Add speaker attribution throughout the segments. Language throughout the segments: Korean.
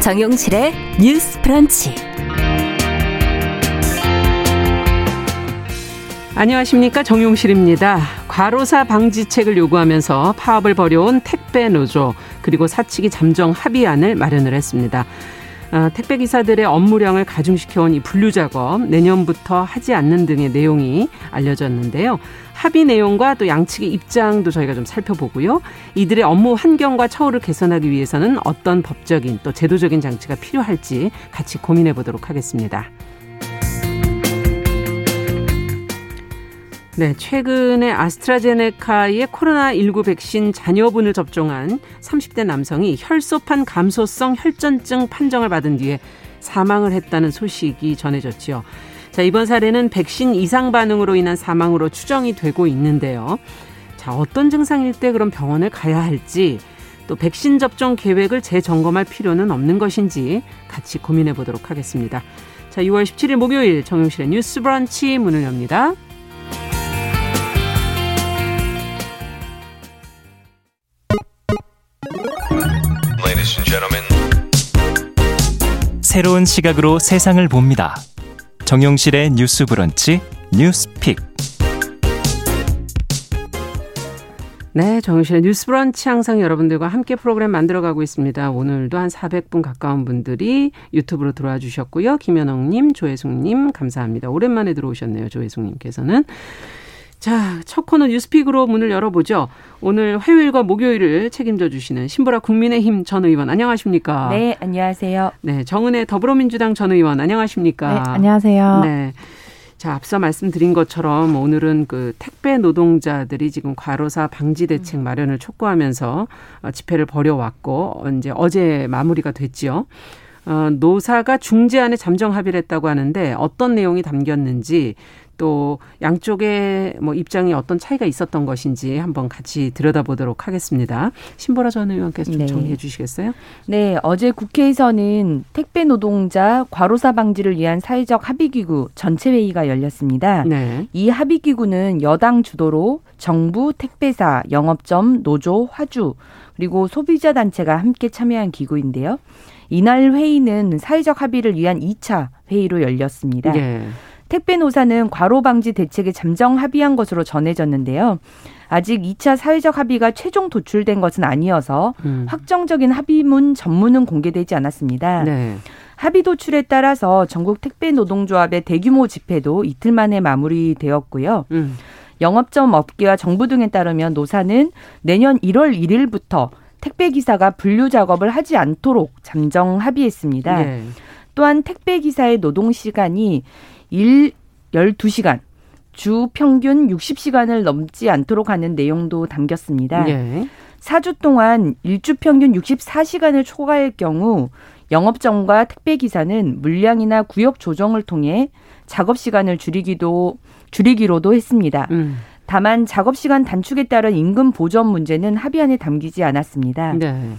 Speaker 1: 정용실의 뉴스 프런치.
Speaker 2: 안녕하십니까 정용실입니다. 과로사 방지책을 요구하면서 파업을 벌여온 택배 노조 그리고 사측이 잠정 합의안을 마련을 했습니다. 어, 택배 기사들의 업무량을 가중시켜온 이 분류 작업 내년부터 하지 않는 등의 내용이 알려졌는데요. 합의 내용과 또 양측의 입장도 저희가 좀 살펴보고요. 이들의 업무 환경과 처우를 개선하기 위해서는 어떤 법적인 또 제도적인 장치가 필요할지 같이 고민해 보도록 하겠습니다. 네, 최근에 아스트라제네카의 코로나19 백신 자녀분을 접종한 30대 남성이 혈소판 감소성 혈전증 판정을 받은 뒤에 사망을 했다는 소식이 전해졌지요. 자, 이번 사례는 백신 이상 반응으로 인한 사망으로 추정이 되고 있는데요. 자, 어떤 증상일 때 그럼 병원을 가야 할지 또 백신 접종 계획을 재점검할 필요는 없는 것인지 같이 고민해 보도록 하겠습니다. 자, 6월 17일 목요일 정용실의 뉴스 브런치 문을 엽니다.
Speaker 3: 새로운 시각으로 세상을 봅니다. 정용실의 뉴스 브런치 뉴스픽.
Speaker 2: 네, 정용실의 뉴스 브런치 항상 여러분들과 함께 프로그램 만들어가고 있습니다. 오늘도 한 400분 가까운 분들이 유튜브로 들어와 주셨고요. 김현옥님, 조혜숙님, 감사합니다. 오랜만에 들어오셨네요. 조혜숙님께서는. 자, 첫 코너 뉴스픽으로 문을 열어보죠. 오늘 화요일과 목요일을 책임져 주시는 신보라 국민의힘 전 의원 안녕하십니까?
Speaker 4: 네, 안녕하세요.
Speaker 2: 네, 정은혜 더불어민주당 전 의원 안녕하십니까?
Speaker 4: 네, 안녕하세요.
Speaker 2: 네. 자, 앞서 말씀드린 것처럼 오늘은 그 택배 노동자들이 지금 과로사 방지 대책 마련을 촉구하면서 어, 집회를 벌여왔고, 이제 어제 마무리가 됐지요. 어, 노사가 중재안에 잠정 합의를 했다고 하는데 어떤 내용이 담겼는지 또 양쪽의 뭐 입장이 어떤 차이가 있었던 것인지 한번 같이 들여다보도록 하겠습니다. 신보라 전 의원께서 좀 네. 정리해 주시겠어요?
Speaker 4: 네, 어제 국회에서는 택배 노동자 과로사 방지를 위한 사회적 합의기구 전체 회의가 열렸습니다. 네. 이 합의기구는 여당 주도로 정부, 택배사, 영업점, 노조, 화주 그리고 소비자 단체가 함께 참여한 기구인데요. 이날 회의는 사회적 합의를 위한 2차 회의로 열렸습니다. 네. 택배 노사는 과로 방지 대책에 잠정 합의한 것으로 전해졌는데요. 아직 2차 사회적 합의가 최종 도출된 것은 아니어서 음. 확정적인 합의문 전문은 공개되지 않았습니다. 네. 합의 도출에 따라서 전국 택배 노동조합의 대규모 집회도 이틀 만에 마무리되었고요. 음. 영업점 업계와 정부 등에 따르면 노사는 내년 1월 1일부터 택배 기사가 분류 작업을 하지 않도록 잠정 합의했습니다. 네. 또한 택배 기사의 노동 시간이 일 12시간, 주 평균 60시간을 넘지 않도록 하는 내용도 담겼습니다. 네. 4주 동안 일주 평균 64시간을 초과할 경우 영업점과 택배기사는 물량이나 구역 조정을 통해 작업 시간을 줄이기도 줄이기로도 했습니다. 음. 다만 작업 시간 단축에 따른 임금 보전 문제는 합의안에 담기지 않았습니다. 네.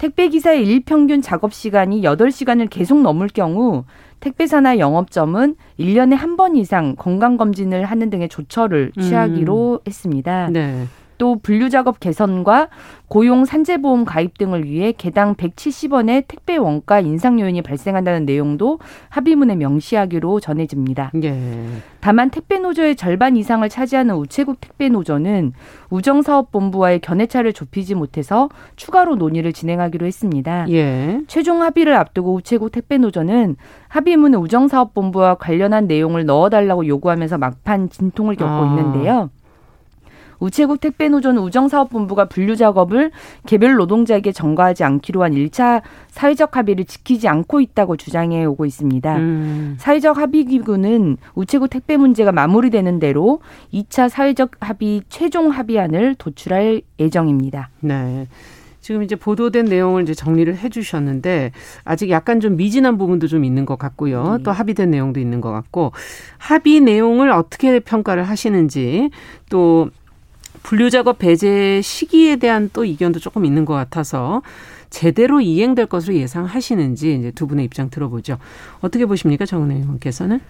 Speaker 4: 택배 기사의 일평균 작업 시간이 8시간을 계속 넘을 경우 택배사나 영업점은 1년에 한 번 이상 건강검진을 하는 등의 조처를 취하기로 음. 했습니다. 네. 또 분류 작업 개선과 고용 산재보험 가입 등을 위해 개당 170원의 택배 원가 인상 요인이 발생한다는 내용도 합의문에 명시하기로 전해집니다. 예. 다만 택배 노조의 절반 이상을 차지하는 우체국 택배 노조는 우정사업본부와의 견해차를 좁히지 못해서 추가로 논의를 진행하기로 했습니다. 예. 최종 합의를 앞두고 우체국 택배 노조는 합의문에 우정사업본부와 관련한 내용을 넣어달라고 요구하면서 막판 진통을 겪고 아. 있는데요. 우체국 택배노조는 우정사업본부가 분류 작업을 개별 노동자에게 전가하지 않기로 한 1차 사회적 합의를 지키지 않고 있다고 주장해 오고 있습니다. 음. 사회적 합의 기구는 우체국 택배 문제가 마무리되는 대로 2차 사회적 합의 최종 합의안을 도출할 예정입니다.
Speaker 2: 네. 지금 이제 보도된 내용을 이제 정리를 해 주셨는데 아직 약간 좀 미진한 부분도 좀 있는 것 같고요. 네. 또 합의된 내용도 있는 것 같고 합의 내용을 어떻게 평가를 하시는지 또 분류 작업 배제 시기에 대한 또 이견도 조금 있는 것 같아서 제대로 이행될 것으로 예상하시는지 이제 두 분의 입장 들어보죠. 어떻게 보십니까, 정은혜 의원께서는?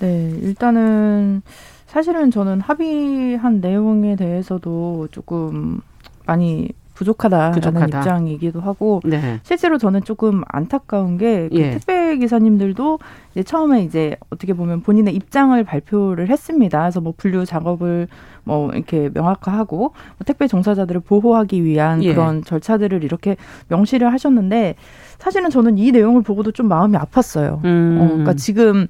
Speaker 5: 네, 일단은 사실은 저는 합의한 내용에 대해서도 조금 많이 부족하다라는 부족하다. 입장이기도 하고 네. 실제로 저는 조금 안타까운 게 그 예. 택배 기사님들도 이제 처음에 이제 어떻게 보면 본인의 입장을 발표를 했습니다. 그래서 뭐 분류 작업을 뭐 이렇게 명확화하고 뭐 택배 종사자들을 보호하기 위한 예. 그런 절차들을 이렇게 명시를 하셨는데 사실은 저는 이 내용을 보고도 좀 마음이 아팠어요. 음. 어, 그러니까 지금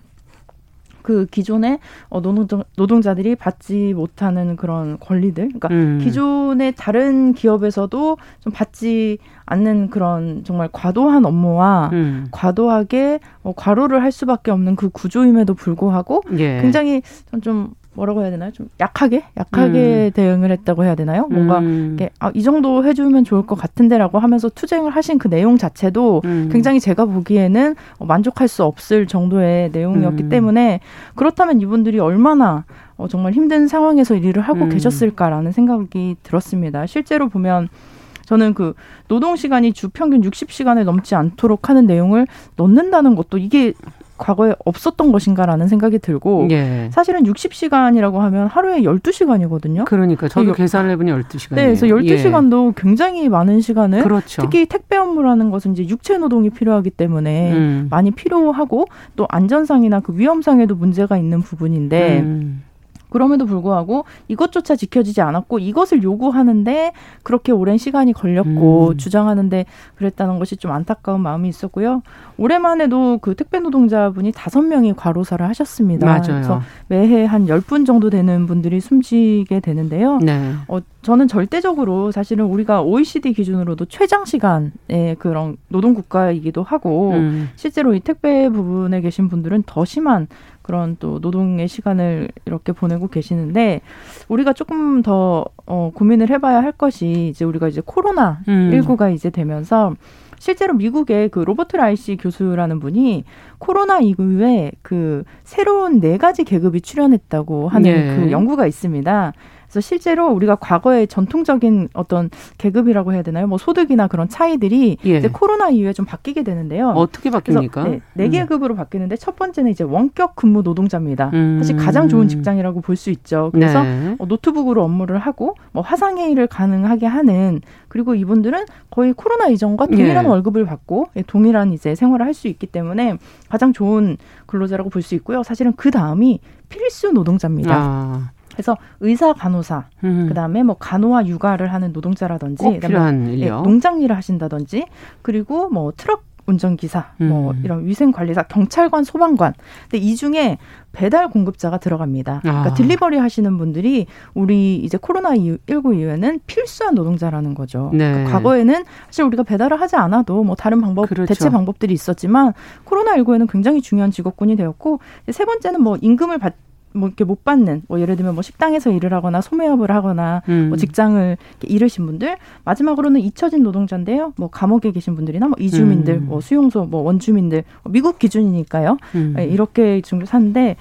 Speaker 5: 그 기존의 어, 노동자, 노동자들이 받지 못하는 그런 권리들, 그러니까 음. 기존의 다른 기업에서도 좀 받지 않는 그런 정말 과도한 업무와 음. 과도하게 어, 과로를 할 수밖에 없는 그 구조임에도 불구하고 예. 굉장히 좀 뭐라고 해야 되나요? 좀 약하게 약하게 음. 대응을 했다고 해야 되나요? 뭔가 음. 이렇게 아, 이 정도 해주면 좋을 것 같은데라고 하면서 투쟁을 하신 그 내용 자체도 음. 굉장히 제가 보기에는 어, 만족할 수 없을 정도의 내용이었기 음. 때문에 그렇다면 이분들이 얼마나 어, 정말 힘든 상황에서 일을 하고 음. 계셨을까라는 생각이 들었습니다. 실제로 보면 저는 그 노동 시간이 주 평균 60시간을 넘지 않도록 하는 내용을 넣는다는 것도 이게 과거에 없었던 것인가라는 생각이 들고 예. 사실은 60시간이라고 하면 하루에 12시간이거든요.
Speaker 2: 그러니까 저도 계산을 해보니 12시간이에요.
Speaker 5: 네, 그래서 12시간도 예. 굉장히 많은 시간을 그렇죠. 특히 택배 업무라는 것은 이제 육체 노동이 필요하기 때문에 음. 많이 필요하고 또 안전상이나 그 위험상에도 문제가 있는 부분인데 음. 그럼에도 불구하고 이것조차 지켜지지 않았고 이것을 요구하는데 그렇게 오랜 시간이 걸렸고 음. 주장하는데 그랬다는 것이 좀 안타까운 마음이 있었고요. 올해만 해도 그 택배 노동자분이 다섯 명이 과로사를 하셨습니다.
Speaker 2: 맞아요.
Speaker 5: 그래서 매해 한 열 분 정도 되는 분들이 숨지게 되는데요. 네. 어, 저는 절대적으로 사실은 우리가 OECD 기준으로도 최장 시간의 그런 노동 국가이기도 하고 음. 실제로 이 택배 부분에 계신 분들은 더 심한 그런 또 노동의 시간을 이렇게 보내고 계시는데 우리가 조금 더 어, 고민을 해봐야 할 것이 이제 우리가 이제 코로나 음. 19가 이제 되면서 실제로 미국의 그 로버트 라이시 교수라는 분이 코로나 이후에 그 새로운 네 가지 계급이 출현했다고 하는 네. 그 연구가 있습니다. 그래서 실제로 우리가 과거의 전통적인 어떤 계급이라고 해야 되나요? 뭐 소득이나 그런 차이들이 예. 이제 코로나 이후에 좀 바뀌게 되는데요.
Speaker 2: 어떻게 바뀝니까?
Speaker 5: 네, 네 음. 계급으로 바뀌는데 첫 번째는 이제 원격 근무 노동자입니다. 음. 사실 가장 좋은 직장이라고 볼 수 있죠. 그래서 네. 어, 노트북으로 업무를 하고 뭐 화상 회의를 가능하게 하는 그리고 이분들은 거의 코로나 이전과 동일한 예. 월급을 받고 예, 동일한 이제 생활을 할 수 있기 때문에 가장 좋은 근로자라고 볼 수 있고요. 사실은 그 다음이 필수 노동자입니다. 아. 그래서 의사, 간호사, 음. 그다음에 뭐 간호와 육아를 하는 노동자라든지,
Speaker 2: 꼭 필요한 일
Speaker 5: 예, 농장 일을 하신다든지, 그리고 뭐 트럭 운전기사, 뭐 음. 뭐 이런 위생관리사, 경찰관, 소방관. 근데 이 중에 배달 공급자가 들어갑니다. 그러니까 아. 딜리버리 하시는 분들이 우리 이제 코로나 19 이후에는 필수한 노동자라는 거죠. 네. 그러니까 과거에는 사실 우리가 배달을 하지 않아도 뭐 다른 방법, 그렇죠. 대체 방법들이 있었지만 코로나 19에는 굉장히 중요한 직업군이 되었고 세 번째는 뭐 임금을 받 뭐 이렇게 못 받는 뭐 예를 들면 뭐 식당에서 일을 하거나 소매업을 하거나 뭐 음. 뭐 직장을 잃으신 분들 마지막으로는 잊혀진 노동자인데요. 뭐 감옥에 계신 분들이나 뭐 이주민들, 음. 뭐 수용소, 뭐 원주민들 뭐 미국 기준이니까요. 음. 네, 이렇게 지금 사는데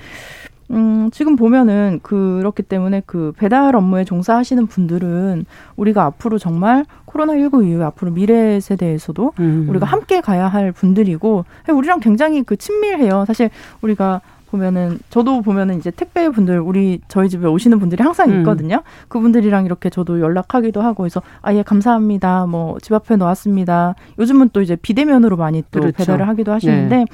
Speaker 5: 음, 지금 보면은 그렇기 때문에 그 배달 업무에 종사하시는 분들은 우리가 앞으로 정말 코로나19 이후에 앞으로 미래 세대에서도 음. 우리가 함께 가야 할 분들이고 우리랑 굉장히 그 친밀해요. 사실 우리가 보면은 저도 보면은 이제 택배 분들 우리 저희 집에 오시는 분들이 항상 음. 있거든요. 음. 그분들이랑 이렇게 저도 연락하기도 하고 해서 아예 감사합니다. 뭐 집 앞에 놓았습니다. 요즘은 또 이제 비대면으로 많이 또 그렇죠. 배달을 하기도 하시는데 네.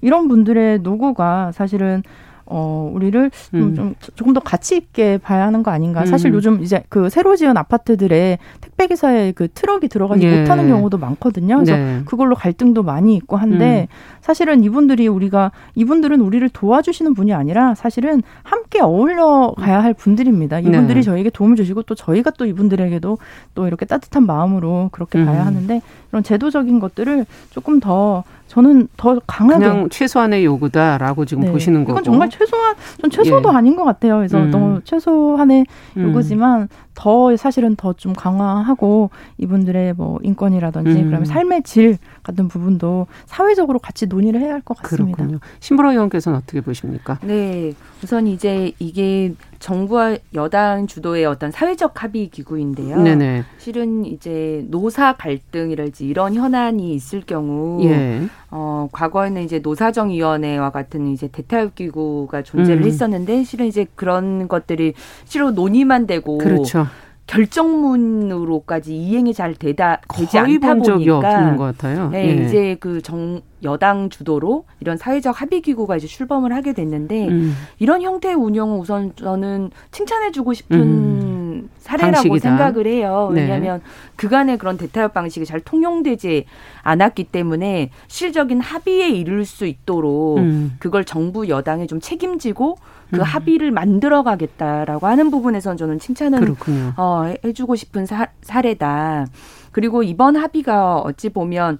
Speaker 5: 이런 분들의 노고가 사실은 어, 우리를 음. 좀, 조금 더 가치 있게 봐야 하는 거 아닌가. 음. 사실 요즘 이제 그 새로 지은 아파트들에 택배 기사에 그 트럭이 들어가지 예. 못하는 경우도 많거든요. 그래서 네. 그걸로 갈등도 많이 있고 한데 음. 사실은 이분들이 우리가 이분들은 우리를 도와주시는 분이 아니라 사실은 함께 어울려 가야 할 분들입니다. 이분들이 네. 저에게 도움을 주시고 또 저희가 또 이분들에게도 또 이렇게 따뜻한 마음으로 그렇게 봐야 음. 하는데 이런 제도적인 것들을 조금 더 저는 더 강하게
Speaker 2: 그냥 최소한의 요구다라고 지금 네. 보시는 거고
Speaker 5: 이건 정말 최소한 전 최소도 예. 아닌 것 같아요. 그래서 음. 너무 최소한의 음. 요구지만 더 사실은 더 좀 강화하고 이분들의 뭐 인권이라든지 음. 그다음에 삶의 질 같은 부분도 사회적으로 같이 논의를 해야 할 것 같습니다.
Speaker 2: 그렇군요. 신보라 의원께서는 어떻게 보십니까?
Speaker 4: 네, 우선 이제 이게 정부와 여당 주도의 어떤 사회적 합의 기구인데요. 네네. 실은 이제 노사 갈등이랄지 이런 현안이 있을 경우, 예. 어 과거에는 이제 노사정위원회와 같은 이제 대타협 기구가 존재를 음. 했었는데 실은 이제 그런 것들이 실로 논의만 되고,
Speaker 2: 그렇죠.
Speaker 4: 결정문으로까지 이행이 잘 되다 되지 않다 보니까
Speaker 2: 것 같아요.
Speaker 4: 네, 예. 이제 그 정 여당 주도로 이런 사회적 합의 기구가 이제 출범을 하게 됐는데 음. 이런 형태의 운영은 우선 저는 칭찬해 주고 싶은 음. 사례라고 방식이다. 생각을 해요. 네. 왜냐하면 네. 그간의 그런 대타협 방식이 잘 통용되지 않았기 때문에 실적인 합의에 이를 수 있도록 음. 그걸 정부 여당이 좀 책임지고 그 음. 합의를 만들어가겠다라고 하는 부분에선 저는 칭찬을 어, 해주고 싶은 사, 사례다. 그리고 이번 합의가 어찌 보면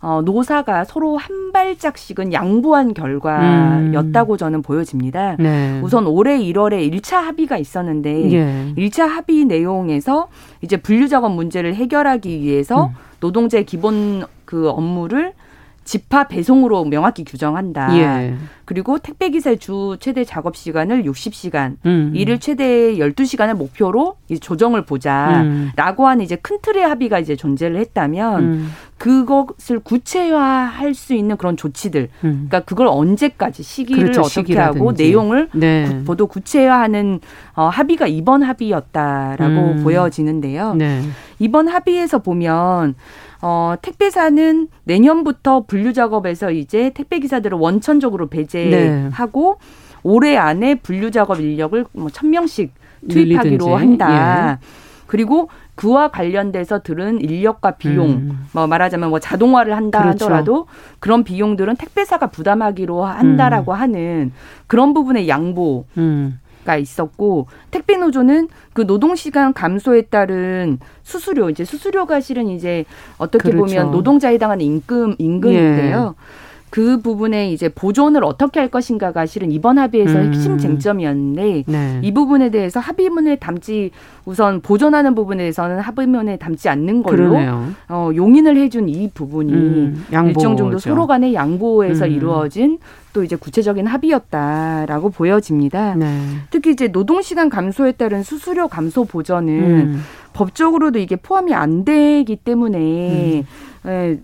Speaker 4: 어, 노사가 서로 한 발짝씩은 양보한 결과였다고 음. 저는 보여집니다. 네. 우선 올해 1월에 1차 합의가 있었는데 예. 1차 합의 내용에서 이제 분류 작업 문제를 해결하기 위해서 음. 노동자의 기본 그 업무를 집합 배송으로 명확히 규정한다. 예. 그리고 택배 기사의 주 최대 작업 시간을 60시간, 음. 일을 최대 12시간을 목표로 조정을 보자라고 음. 하는 이제 큰 틀의 합의가 이제 존재를 했다면 음. 그것을 구체화할 수 있는 그런 조치들. 음. 그러니까 그걸 언제까지 시기를 그렇죠, 어떻게 시기라든지. 하고 내용을 네. 보도 구체화하는 어, 합의가 이번 합의였다라고 음. 보여지는데요. 네. 이번 합의에서 보면 어, 택배사는 내년부터 분류 작업에서 이제 택배 기사들을 원천적으로 배제하고 네. 올해 안에 분류 작업 인력을 뭐 1000명씩 투입하기로 한다. 예. 그리고 그와 관련돼서 들은 인력과 비용, 음. 뭐 말하자면 뭐 자동화를 한다 그렇죠. 하더라도 그런 비용들은 택배사가 부담하기로 한다라고 음. 하는 그런 부분의 양보. 음. 가 있었고 택배 노조는 그 노동 시간 감소에 따른 수수료 이제 수수료가 실은 이제 어떻게 그렇죠. 보면 노동자에 해당하는 임금 임금인데요. 예. 그 부분에 이제 보존을 어떻게 할 것인가가 실은 이번 합의에서 음. 핵심 쟁점이었는데 네. 이 부분에 대해서 합의문에 담지 우선 보존하는 부분에 대해서는 합의문에 담지 않는 걸로 어, 용인을 해준 이 부분이 음. 일정 정도 서로 간의 양보에서 음. 이루어진 또 이제 구체적인 합의였다라고 보여집니다. 네. 특히 이제 노동 시간 감소에 따른 수수료 감소 보전은 음. 법적으로도 이게 포함이 안 되기 때문에 음. 예,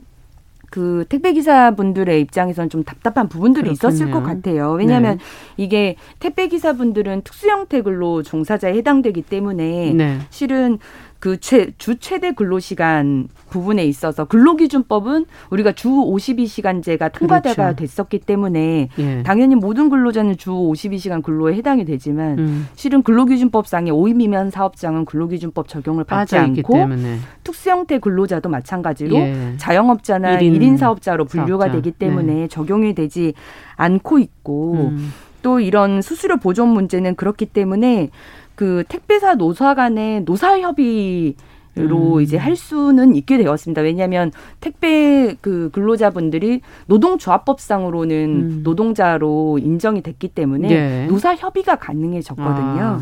Speaker 4: 그 택배 기사분들의 입장에서는 좀 답답한 부분들이 그렇군요. 있었을 것 같아요. 왜냐하면 네. 이게 택배 기사분들은 특수 형태 근로 종사자에 해당되기 때문에 네. 실은 그 최, 주 최대 근로시간 부분에 있어서 근로기준법은 우리가 주 52시간제가 통과가 그렇죠. 됐었기 때문에 예. 당연히 모든 근로자는 주 52시간 근로에 해당이 되지만 음. 실은 근로기준법상의 5인 미만 사업장은 근로기준법 적용을 받지 않고 때문에. 특수 형태 근로자도 마찬가지로 예. 자영업자나 1인, 1인 사업자로 분류가 사업자. 되기 때문에 네. 적용이 되지 않고 있고 음. 또 이런 수수료 보존 문제는 그렇기 때문에 그 택배사 노사 간의 노사 협의 로 음. 이제 할 수는 있게 되었습니다. 왜냐하면 택배 그 근로자분들이 노동조합법상으로는 음. 노동자로 인정이 됐기 때문에 네. 노사 협의가 가능해졌거든요. 아.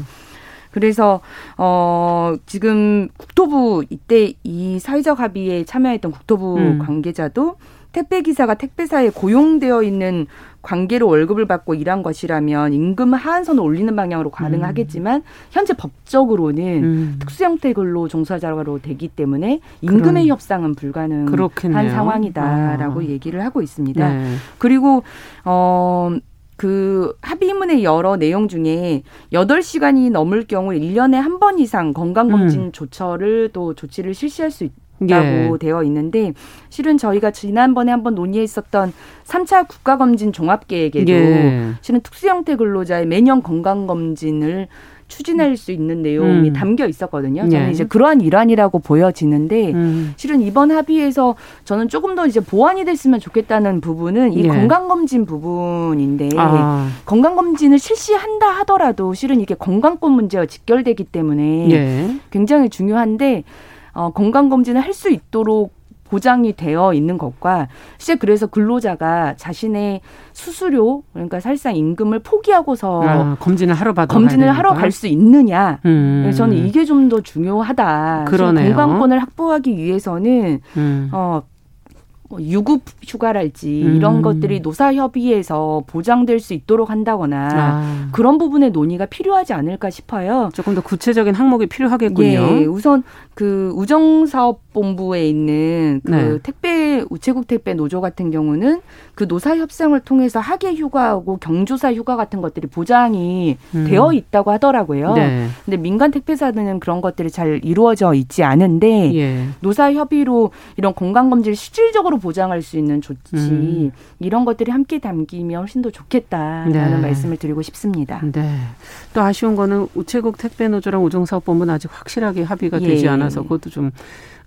Speaker 4: 그래서 어 지금 국토부 이때 이 사회적 합의에 참여했던 국토부 음. 관계자도 택배 기사가 택배사에 고용되어 있는 관계로 월급을 받고 일한 것이라면 임금 하한선을 올리는 방향으로 가능하겠지만 음. 현재 법적으로는 음. 특수 형태 근로 종사자로 되기 때문에 임금의 그럼. 협상은 불가능한 그렇겠네요. 상황이다라고 아. 얘기를 하고 있습니다. 네. 그리고 어. 그 합의문의 여러 내용 중에 여덟 시간이 넘을 경우 일년에 한 번 이상 건강검진 음. 조처를 또 조치를 실시할 수 예. 되어 있는데 실은 저희가 지난번에 한번 논의했었던 3차 국가검진 종합계획에도 예. 실은 특수형태 근로자의 매년 건강검진을 추진할 수 있는 내용이 음. 담겨 있었거든요. 저는 예. 이제 그러한 일환이라고 보여지는데 음. 실은 이번 합의에서 저는 조금 더 이제 보완이 됐으면 좋겠다는 부분은 이 예. 건강검진 부분인데 아. 건강검진을 실시한다 하더라도 실은 이게 건강권 문제와 직결되기 때문에 예. 굉장히 중요한데 어, 건강검진을 할 수 있도록 보장이 되어 있는 것과 실제 그래서 근로자가 자신의 수수료 그러니까 사실상 임금을 포기하고서 아,
Speaker 2: 검진을 하러 받아
Speaker 5: 검진을 하러 갈 수 있느냐 음. 저는 이게 좀 더 중요하다. 그러네요. 건강권을 확보하기 위해서는 음.
Speaker 4: 어뭐 유급 휴가랄지 음. 이런 것들이 노사 협의에서 보장될 수 있도록 한다거나 아. 그런 부분의 논의가 필요하지 않을까 싶어요.
Speaker 2: 조금 더 구체적인 항목이 필요하겠군요. 예,
Speaker 4: 우선 그 우정사업본부에 있는 그 네. 택배 우체국 택배 노조 같은 경우는 그 노사 협상을 통해서 학예 휴가하고 경조사 휴가 같은 것들이 보장이 음. 되어 있다고 하더라고요. 네. 근데 민간 택배사들은 그런 것들이 잘 이루어져 있지 않은데 예. 노사 협의로 이런 건강 검진을 실질적으로 보장할 수 있는 조치 음. 이런 것들이 함께 담기면 훨씬 더 좋겠다라는 네. 말씀을 드리고 싶습니다.
Speaker 2: 네. 또 아쉬운 거는 우체국 택배 노조랑 우정사업본부는 아직 확실하게 합의가 예. 되지 않아서 그것도 좀더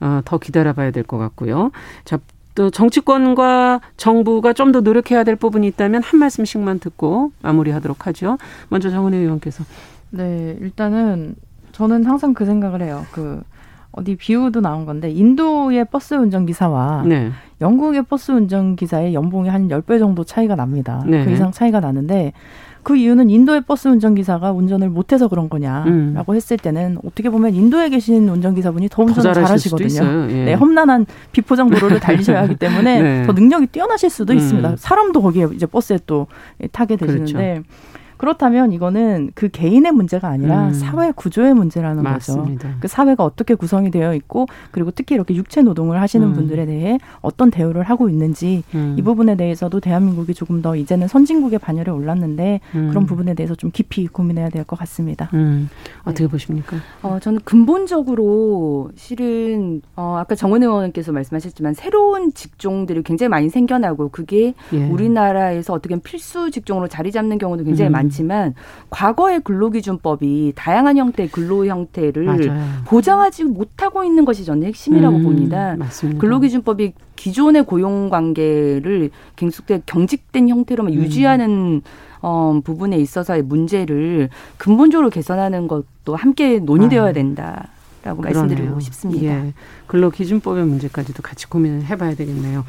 Speaker 2: 어, 기다려봐야 될 것 같고요. 자, 또 정치권과 정부가 좀 더 노력해야 될 부분이 있다면 한 말씀씩만 듣고 마무리하도록 하죠. 먼저 정은혜 의원께서.
Speaker 5: 네, 일단은 저는 항상 그 생각을 해요. 그 어디 비유도 나온 건데 인도의 버스 운전 기사와 네. 영국의 버스 운전 기사의 연봉이 한 열 배 정도 차이가 납니다. 네. 그 이상 차이가 나는데 그 이유는 인도의 버스 운전기사가 운전을 못해서 그런 거냐라고 음. 했을 때는 어떻게 보면 인도에 계신 운전기사분이 더 운전을 더 잘하시거든요. 예. 네, 험난한 비포장 도로를 달리셔야 하기 때문에 네. 더 능력이 뛰어나실 수도 음. 있습니다. 사람도 거기에 이제 버스에 또 타게 되시는데 그렇죠. 그렇다면 이거는 그 개인의 문제가 아니라 음. 사회 구조의 문제라는 맞습니다. 거죠. 그 사회가 어떻게 구성이 되어 있고 그리고 특히 이렇게 육체 노동을 하시는 음. 분들에 대해 어떤 대우를 하고 있는지 음. 이 부분에 대해서도 대한민국이 조금 더 이제는 선진국의 반열에 올랐는데 음. 그런 부분에 대해서 좀 깊이 고민해야 될 것 같습니다.
Speaker 2: 음. 어떻게 네. 보십니까?
Speaker 4: 어, 저는 근본적으로 실은 어, 아까 정원 의원께서 말씀하셨지만 새로운 직종들이 굉장히 많이 생겨나고 그게 예. 우리나라에서 어떻게 필수 직종으로 자리 잡는 경우도 굉장히 많. 많지만 과거의 근로기준법이 다양한 형태의 근로 형태를 맞아요. 보장하지 못하고 있는 것이 저는 핵심이라고 음, 봅니다. 맞습니다. 근로기준법이 기존의 고용 관계를 경숙된 경직된 형태로만 음. 유지하는 어, 부분에 있어서의 문제를 근본적으로 개선하는 것도 함께 논의되어야 아. 된다. 라고 말씀드리고 싶습니다. 예.
Speaker 2: 근로기준법의 문제까지도 같이 고민을 해봐야 되겠네요.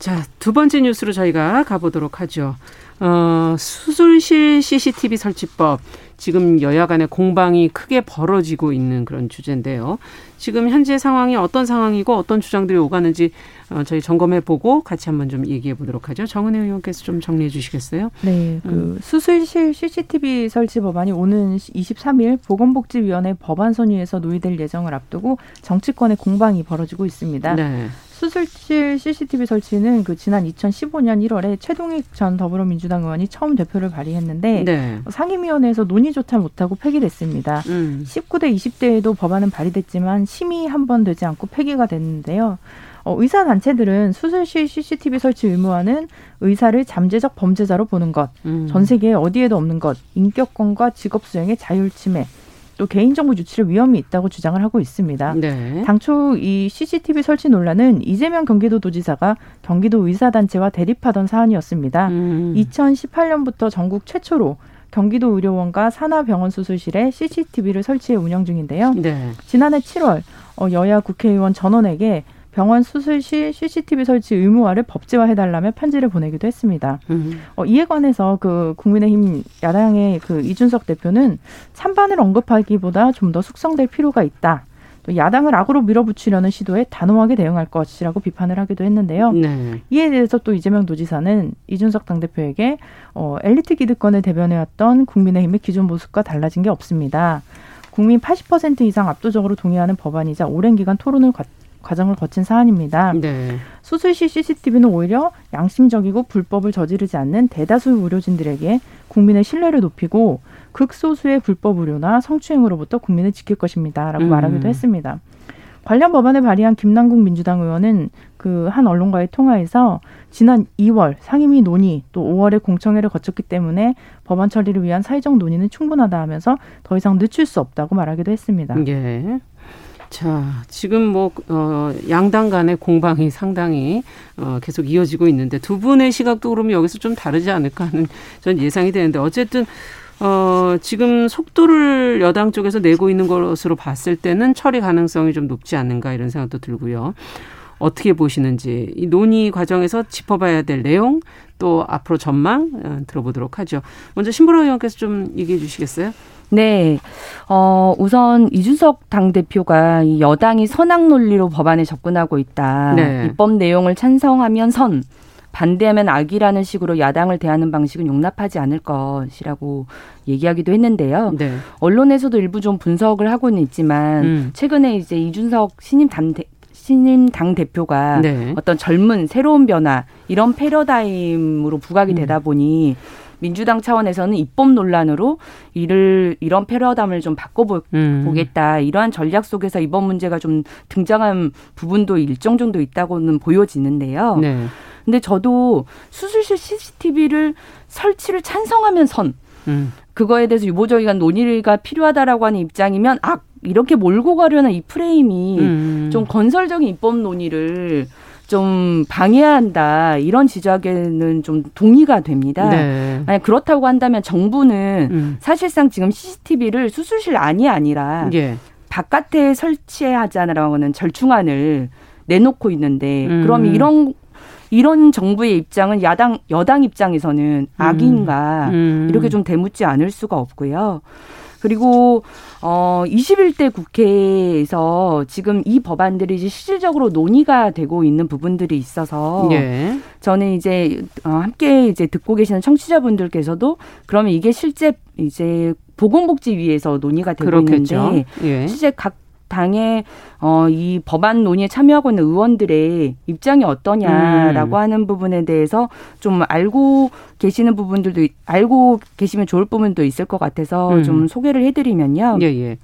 Speaker 2: 자, 두 번째 뉴스로 저희가 가보도록 하죠. 어, 수술실 CCTV 설치법 지금 여야 간의 공방이 크게 벌어지고 있는 그런 주제인데요. 지금 현재 상황이 어떤 상황이고 어떤 주장들이 오가는지 어, 저희 점검해 보고 같이 한번 좀 얘기해 보도록 하죠. 정은혜 의원께서 좀 정리해 주시겠어요?
Speaker 5: 네. 그 음. 수술실 CCTV 설치 법안이 오는 23일 보건복지위원회 법안 선의에서 논의될 예정을 앞두고 정치권의 공방이 벌어지고 있습니다. 네. 수술실 CCTV 설치는 그 지난 2015년 1월에 최동익 전 더불어민주당 의원이 처음 대표를 발의했는데 네. 상임위원회에서 논의조차 못하고 폐기됐습니다. 음. 19대 20대에도 법안은 발의됐지만 심의 한 번 되지 않고 폐기가 됐는데요. 어, 의사 단체들은 수술실 CCTV 설치 의무화는 의사를 잠재적 범죄자로 보는 것, 음. 전 세계 어디에도 없는 것, 인격권과 직업 수행의 자율 침해, 또 개인정보 유출의 위험이 있다고 주장을 하고 있습니다. 네. 당초 이 CCTV 설치 논란은 이재명 경기도도지사가 경기도 의사단체와 대립하던 사안이었습니다. 음. 2018년부터 전국 최초로 경기도 의료원과 산하병원 수술실에 CCTV를 설치해 운영 중인데요. 네. 지난해 7월 어, 여야 국회의원 전원에게 병원 수술실 CCTV 설치 의무화를 법제화해달라며 편지를 보내기도 했습니다. 음. 어, 이에 관해서 그 국민의힘 야당의 그 이준석 대표는 찬반을 언급하기보다 좀 더 숙성될 필요가 있다. 또 야당을 악으로 밀어붙이려는 시도에 단호하게 대응할 것이라고 비판을 하기도 했는데요. 네. 이에 대해서 또 이재명 도지사는 이준석 당대표에게 어, 엘리트 기득권을 대변해왔던 국민의힘의 기존 모습과 달라진 게 없습니다. 국민 80% 이상 압도적으로 동의하는 법안이자 오랜 기간 토론을 과정을 거친 사안입니다. 네. 수술실 CCTV는 오히려 양심적이고 불법을 저지르지 않는 대다수 의료진들에게 국민의 신뢰를 높이고 극소수의 불법 의료나 성추행으로부터 국민을 지킬 것입니다라고 음. 말하기도 했습니다. 관련 법안을 발의한 김남국 민주당 의원은 그 한 언론과의 통화에서 지난 2월 상임위 논의 또 5월에 공청회를 거쳤기 때문에 법안 처리를 위한 사회적 논의는 충분하다 하면서 더 이상 늦출 수 없다고 말하기도 했습니다.
Speaker 2: 예. 자, 지금 뭐, 어, 양당 간의 공방이 상당히, 어, 계속 이어지고 있는데 두 분의 시각도 그러면 여기서 좀 다르지 않을까 하는 전 예상이 되는데 어쨌든, 어, 지금 속도를 여당 쪽에서 내고 있는 것으로 봤을 때는 처리 가능성이 좀 높지 않는가 이런 생각도 들고요. 어떻게 보시는지 이 논의 과정에서 짚어봐야 될 내용 또 앞으로 전망 어, 들어보도록 하죠. 먼저 신보라 의원께서 좀 얘기해 주시겠어요?
Speaker 4: 네. 어, 우선 이준석 당대표가 이 여당이 선악 논리로 법안에 접근하고 있다. 네. 입법 내용을 찬성하면 선, 반대하면 악이라는 식으로 야당을 대하는 방식은 용납하지 않을 것이라고 얘기하기도 했는데요. 네. 언론에서도 일부 좀 분석을 하고는 있지만 음. 최근에 이제 이준석 신임 당 신임 당 대표가 네. 어떤 젊은 새로운 변화 이런 패러다임으로 부각이 되다 음. 보니 민주당 차원에서는 입법 논란으로 이를 이런 패러담을 좀 바꿔보겠다 음. 이러한 전략 속에서 이번 문제가 좀 등장한 부분도 일정 정도 있다고는 보여지는데요. 네. 근데 저도 수술실 CCTV를 설치를 찬성하면 선 음. 그거에 대해서 유보적인 논의가 필요하다라고 하는 입장이면 아 이렇게 몰고 가려는 이 프레임이 음. 좀 건설적인 입법 논의를 좀 방해한다 이런 지적에는 좀 동의가 됩니다. 네. 만약 그렇다고 한다면 정부는 음. 사실상 지금 CCTV를 수술실 안이 아니라 예. 바깥에 설치하자라는 절충안을 내놓고 있는데 음. 그럼 이런 이런 정부의 입장은 야당 여당 입장에서는 악인가 음. 음. 이렇게 좀 대묻지 않을 수가 없고요. 그리고 어 21대 국회에서 지금 이 법안들이 이제 실질적으로 논의가 되고 있는 부분들이 있어서 예. 저는 이제 어 함께 이제 듣고 계시는 청취자분들께서도 그러면 이게 실제 이제 보건복지위에서 논의가 되고 그렇겠죠. 있는데 예. 실제 각 당의 어, 이 법안 논의에 참여하고 있는 의원들의 입장이 어떠냐라고 음. 하는 부분에 대해서 좀 알고 계시는 부분들도 알고 계시면 좋을 부분도 있을 것 같아서 음. 좀 소개를 해드리면요. 예, 예.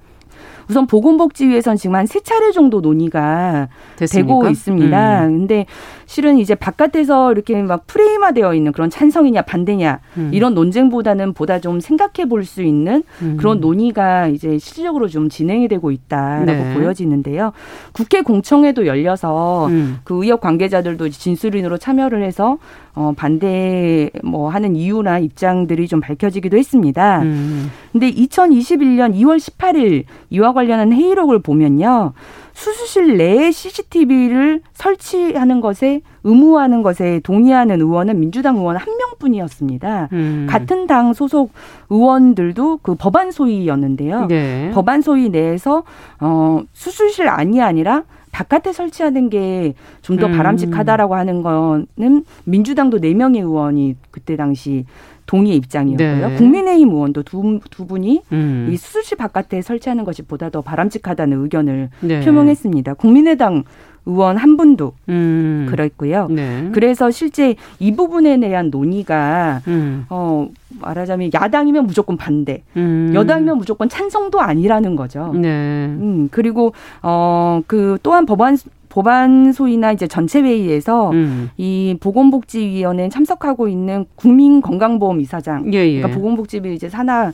Speaker 4: 우선 보건복지위에서는 지금 한 세 차례 정도 논의가 됐습니까? 되고 있습니다. 음. 근데 실은 이제 바깥에서 이렇게 막 프레임화되어 있는 그런 찬성이냐 반대냐 음. 이런 논쟁보다는 보다 좀 생각해 볼 수 있는 음. 그런 논의가 이제 실질적으로 좀 진행이 되고 있다라고 네. 보여지는데요. 국회 공청회도 열려서 음. 그 의협 관계자들도 진술인으로 참여를 해서 어 반대 뭐 하는 이유나 입장들이 좀 밝혀지기도 했습니다. 음. 근데 2021년 2월 18일 이와 관 련한 회의록을 보면요. 수술실 내에 CCTV를 설치하는 것에 의무화하는 것에 동의하는 의원은 민주당 의원 한 명뿐이었습니다. 음. 같은 당 소속 의원들도 그 법안 소위였는데요. 네. 법안 소위 내에서 어 수술실 안이 아니라 바깥에 설치하는 게 좀더 음. 바람직하다라고 하는 거는 민주당도 네 명의 의원이 그때 당시 동의 입장이었고요. 네. 국민의힘 의원도 두, 두 분이 음. 이 수술실 바깥에 설치하는 것이 보다 더 바람직하다는 의견을 네. 표명했습니다. 국민의당 의원 한 분도 음. 그랬고요. 네. 그래서 실제 이 부분에 대한 논의가 음. 어 말하자면 야당이면 무조건 반대, 음. 여당이면 무조건 찬성도 아니라는 거죠. 네. 음 그리고 어 그 또한 법안 법안 소위나 이제 전체 회의에서 음. 이 보건복지위원회에 참석하고 있는 국민건강보험 이사장, 예, 예. 그러니까 보건복지부 이제 산하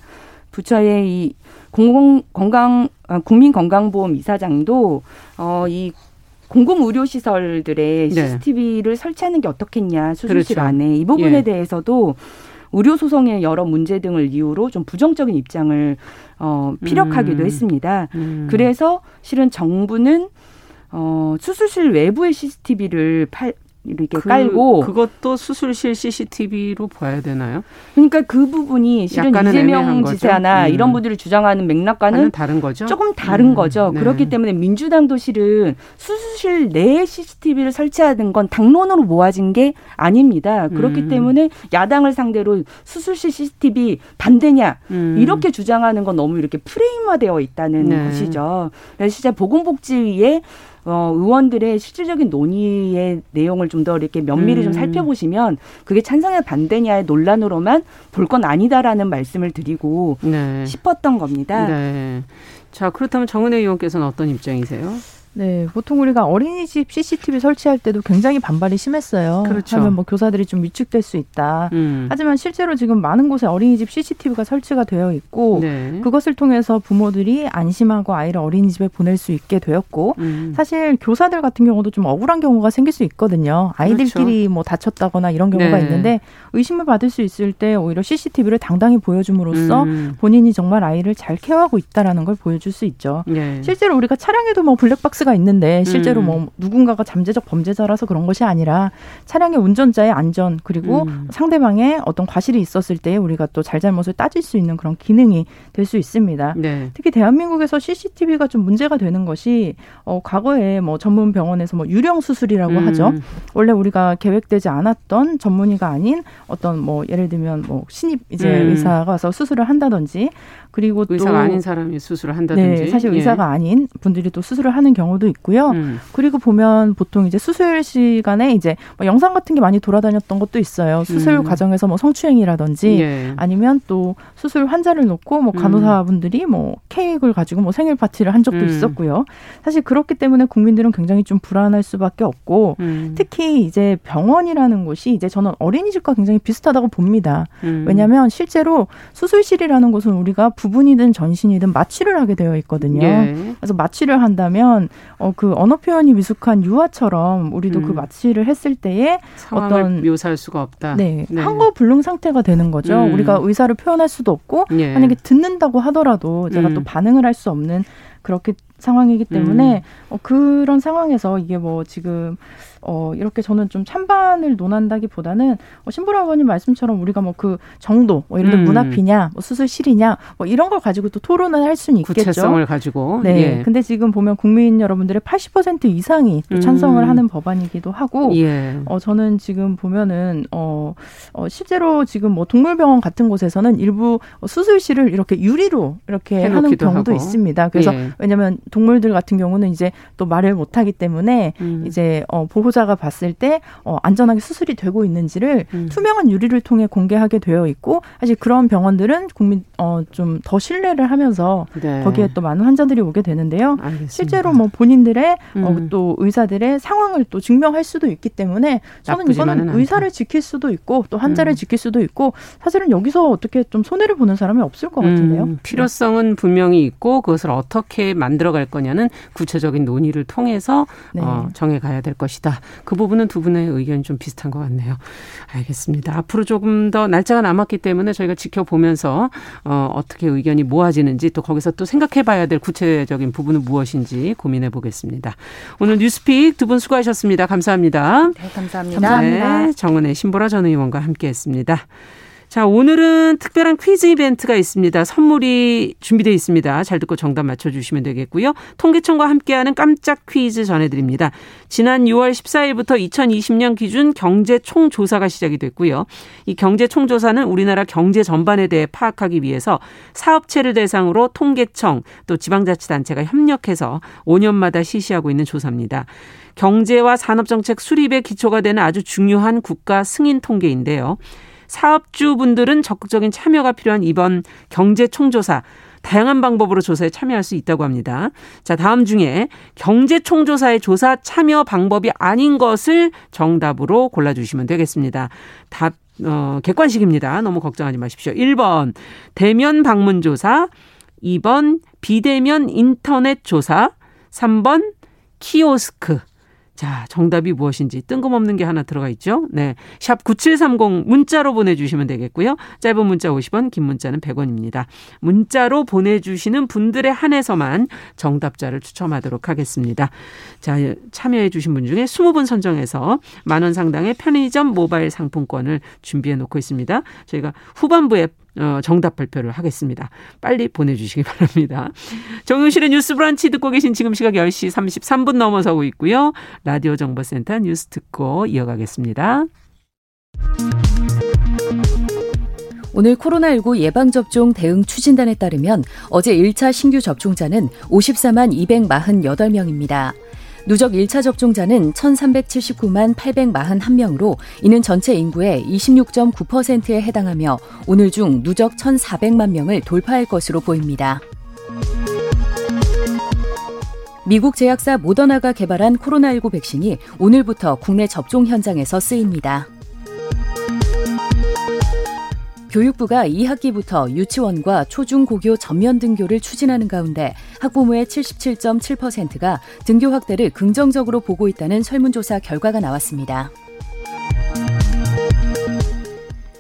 Speaker 4: 부처의 이 공공 건강 어, 국민건강보험 이사장도 어이 공공 의료 시설들의 CCTV를 네. 설치하는 게 어떻겠냐 수술실 그렇죠. 안에 이 부분에 예. 대해서도 의료 소송의 여러 문제 등을 이유로 좀 부정적인 입장을 어 피력하기도 음. 했습니다. 음. 그래서 실은 정부는 어, 수술실 외부의 CCTV를 팔, 이렇게 그, 깔고
Speaker 2: 그것도 수술실 CCTV로 봐야 되나요?
Speaker 4: 그러니까 그 부분이 실은 이재명 지사나 음. 이런 분들이 주장하는 맥락과는
Speaker 2: 다른 거죠.
Speaker 4: 조금 다른 음. 거죠. 네. 그렇기 때문에 민주당도 실은 수술실 내에 CCTV를 설치하는 건 당론으로 모아진 게 아닙니다. 그렇기 음. 때문에 야당을 상대로 수술실 CCTV 반대냐 음. 이렇게 주장하는 건 너무 이렇게 프레임화되어 있다는 네. 것이죠. 그래서 진짜 보건복지위에 어, 의원들의 실질적인 논의의 내용을 좀 더 이렇게 면밀히 음. 좀 살펴보시면 그게 찬성이냐 반대냐의 논란으로만 볼 건 아니다라는 말씀을 드리고 네. 싶었던 겁니다. 네.
Speaker 2: 자, 그렇다면 정은혜 의원께서는 어떤 입장이세요?
Speaker 5: 네, 보통 우리가 어린이집 CCTV 설치할 때도 굉장히 반발이 심했어요. 그렇죠. 하면 뭐 교사들이 좀 위축될 수 있다. 음. 하지만 실제로 지금 많은 곳에 어린이집 CCTV가 설치가 되어 있고 네. 그것을 통해서 부모들이 안심하고 아이를 어린이집에 보낼 수 있게 되었고 음. 사실 교사들 같은 경우도 좀 억울한 경우가 생길 수 있거든요. 아이들끼리 그렇죠. 뭐 다쳤다거나 이런 경우가 네. 있는데 의심을 받을 수 있을 때 오히려 CCTV를 당당히 보여줌으로써 음. 본인이 정말 아이를 잘 케어하고 있다라는 걸 보여줄 수 있죠. 네. 실제로 우리가 차량에도 뭐 블랙박스 케이스가 있는데 실제로 음. 뭐 누군가가 잠재적 범죄자라서 그런 것이 아니라 차량의 운전자의 안전 그리고 음. 상대방의 어떤 과실이 있었을 때 우리가 또 잘잘못을 따질 수 있는 그런 기능이 될 수 있습니다. 네. 특히 대한민국에서 CCTV가 좀 문제가 되는 것이 어 과거에 뭐 전문 병원에서 뭐 유령 수술이라고 음. 하죠. 원래 우리가 계획되지 않았던 전문의가 아닌 어떤 뭐 예를 들면 뭐 신입 이제 음. 의사가 와서 수술을 한다든지 그리고
Speaker 2: 의사가 또 아닌 사람이 수술을 한다든지
Speaker 5: 네, 사실 예. 의사가 아닌 분들이 또 수술을 하는 경우 도 있고요. 음. 그리고 보면 보통 이제 수술 시간에 이제 뭐 영상 같은 게 많이 돌아다녔던 것도 있어요. 수술 음. 과정에서 뭐 성추행이라든지 예. 아니면 또 수술 환자를 놓고 뭐 음. 간호사분들이 뭐 케이크를 가지고 뭐 생일 파티를 한 적도 음. 있었고요. 사실 그렇기 때문에 국민들은 굉장히 좀 불안할 수밖에 없고 음. 특히 이제 병원이라는 곳이 이제 저는 어린이집과 굉장히 비슷하다고 봅니다. 음. 왜냐하면 실제로 수술실이라는 곳은 우리가 부분이든 전신이든 마취를 하게 되어 있거든요. 예. 그래서 마취를 한다면 어, 그 언어 표현이 미숙한 유아처럼 우리도 그 음. 그 마취를 했을 때에
Speaker 2: 어떤 묘사할 수가 없다.
Speaker 5: 네, 네. 한거 불능 상태가 되는 거죠. 음. 우리가 의사를 표현할 수도 없고 예. 만약에 듣는다고 하더라도 제가 음. 또 반응을 할 수 없는 그렇게 상황이기 때문에 음. 어, 그런 상황에서 이게 뭐 지금 어, 이렇게 저는 좀 찬반을 논한다기보다는 어, 신부라버님 말씀처럼 우리가 뭐 그 정도, 뭐 예를 들어 음. 문 앞이냐, 뭐 수술실이냐, 뭐 이런 걸 가지고 또 토론을 할 수는 있겠죠.
Speaker 2: 구체성을 가지고.
Speaker 5: 네. 예. 근데 지금 보면 국민 여러분들의 80% 이상이 또 찬성을 음. 하는 법안이기도 하고, 예. 어, 저는 지금 보면은 어, 어, 실제로 지금 뭐 동물병원 같은 곳에서는 일부 수술실을 이렇게 유리로 이렇게 하는 경우도 하고. 있습니다. 그래서 예. 왜냐하면 동물들 같은 경우는 이제 또 말을 못하기 때문에 음. 이제 어, 보호 보호자가 봤을 때 어, 안전하게 수술이 되고 있는지를 음. 투명한 유리를 통해 공개하게 되어 있고 사실 그런 병원들은 국민 어, 좀 더 신뢰를 하면서 네. 거기에 또 많은 환자들이 오게 되는데요. 알겠습니다. 실제로 뭐 본인들의 어, 음. 어, 또 의사들의 상황을 또 증명할 수도 있기 때문에 저는 이거는 의사를 지킬 수도 있고 또 환자를 음. 지킬 수도 있고 사실은 여기서 어떻게 좀 손해를 보는 사람이 없을 것 같은데요. 음,
Speaker 2: 필요성은 분명히 있고 그것을 어떻게 만들어갈 거냐는 구체적인 논의를 통해서 네. 어, 정해가야 될 것이다. 그 부분은 두 분의 의견이 좀 비슷한 것 같네요. 알겠습니다. 앞으로 조금 더 날짜가 남았기 때문에 저희가 지켜보면서 어, 어떻게 의견이 모아지는지 또 거기서 또 생각해봐야 될 구체적인 부분은 무엇인지 고민해 보겠습니다. 오늘 뉴스픽 두 분 수고하셨습니다. 감사합니다.
Speaker 4: 네, 감사합니다.
Speaker 2: 네, 정은혜 신보라 전 의원과 함께했습니다. 자, 오늘은 특별한 퀴즈 이벤트가 있습니다. 선물이 준비되어 있습니다. 잘 듣고 정답 맞춰주시면 되겠고요. 통계청과 함께하는 깜짝 퀴즈 전해드립니다. 지난 6월 14일부터 2020년 기준 경제 총조사가 시작이 됐고요. 이 경제 총조사는 우리나라 경제 전반에 대해 파악하기 위해서 사업체를 대상으로 통계청 또 지방자치단체가 협력해서 5년마다 실시하고 있는 조사입니다. 경제와 산업정책 수립의 기초가 되는 아주 중요한 국가 승인 통계인데요. 사업주분들은 적극적인 참여가 필요한 이번 경제 총조사 다양한 방법으로 조사에 참여할 수 있다고 합니다. 자, 다음 중에 경제 총조사의 조사 참여 방법이 아닌 것을 정답으로 골라주시면 되겠습니다. 답, 어, 객관식입니다. 너무 걱정하지 마십시오. 1번, 대면 방문 조사. 2번, 비대면 인터넷 조사. 3번, 키오스크. 자, 정답이 무엇인지 뜬금없는 게 하나 들어가 있죠. 네. 샵 9730 문자로 보내주시면 되겠고요. 짧은 문자 50원, 긴 문자는 100원입니다. 문자로 보내주시는 분들의 한해서만 정답자를 추첨하도록 하겠습니다. 자, 참여해주신 분 중에 20분 선정해서 만원 상당의 편의점 모바일 상품권을 준비해 놓고 있습니다. 저희가 후반부에 어, 정답 발표를 하겠습니다. 빨리 보내주시기 바랍니다. 정용실의 뉴스 브런치 듣고 계신 지금 시각 10시 33분 넘어서고 있고요. 라디오 정보센터 뉴스 듣고 이어가겠습니다.
Speaker 1: 오늘 코로나19 예방접종 대응 추진단에 따르면 어제 1차 신규 접종자는 54만 248명입니다. 누적 1차 접종자는 1,379만 841명으로 이는 전체 인구의 26.9%에 해당하며 오늘 중 누적 1,400만 명을 돌파할 것으로 보입니다. 미국 제약사 모더나가 개발한 코로나19 백신이 오늘부터 국내 접종 현장에서 쓰입니다. 교육부가 2학기부터 유치원과 초중고교 전면 등교를 추진하는 가운데 학부모의 77.7%가 등교 확대를 긍정적으로 보고 있다는 설문조사 결과가 나왔습니다.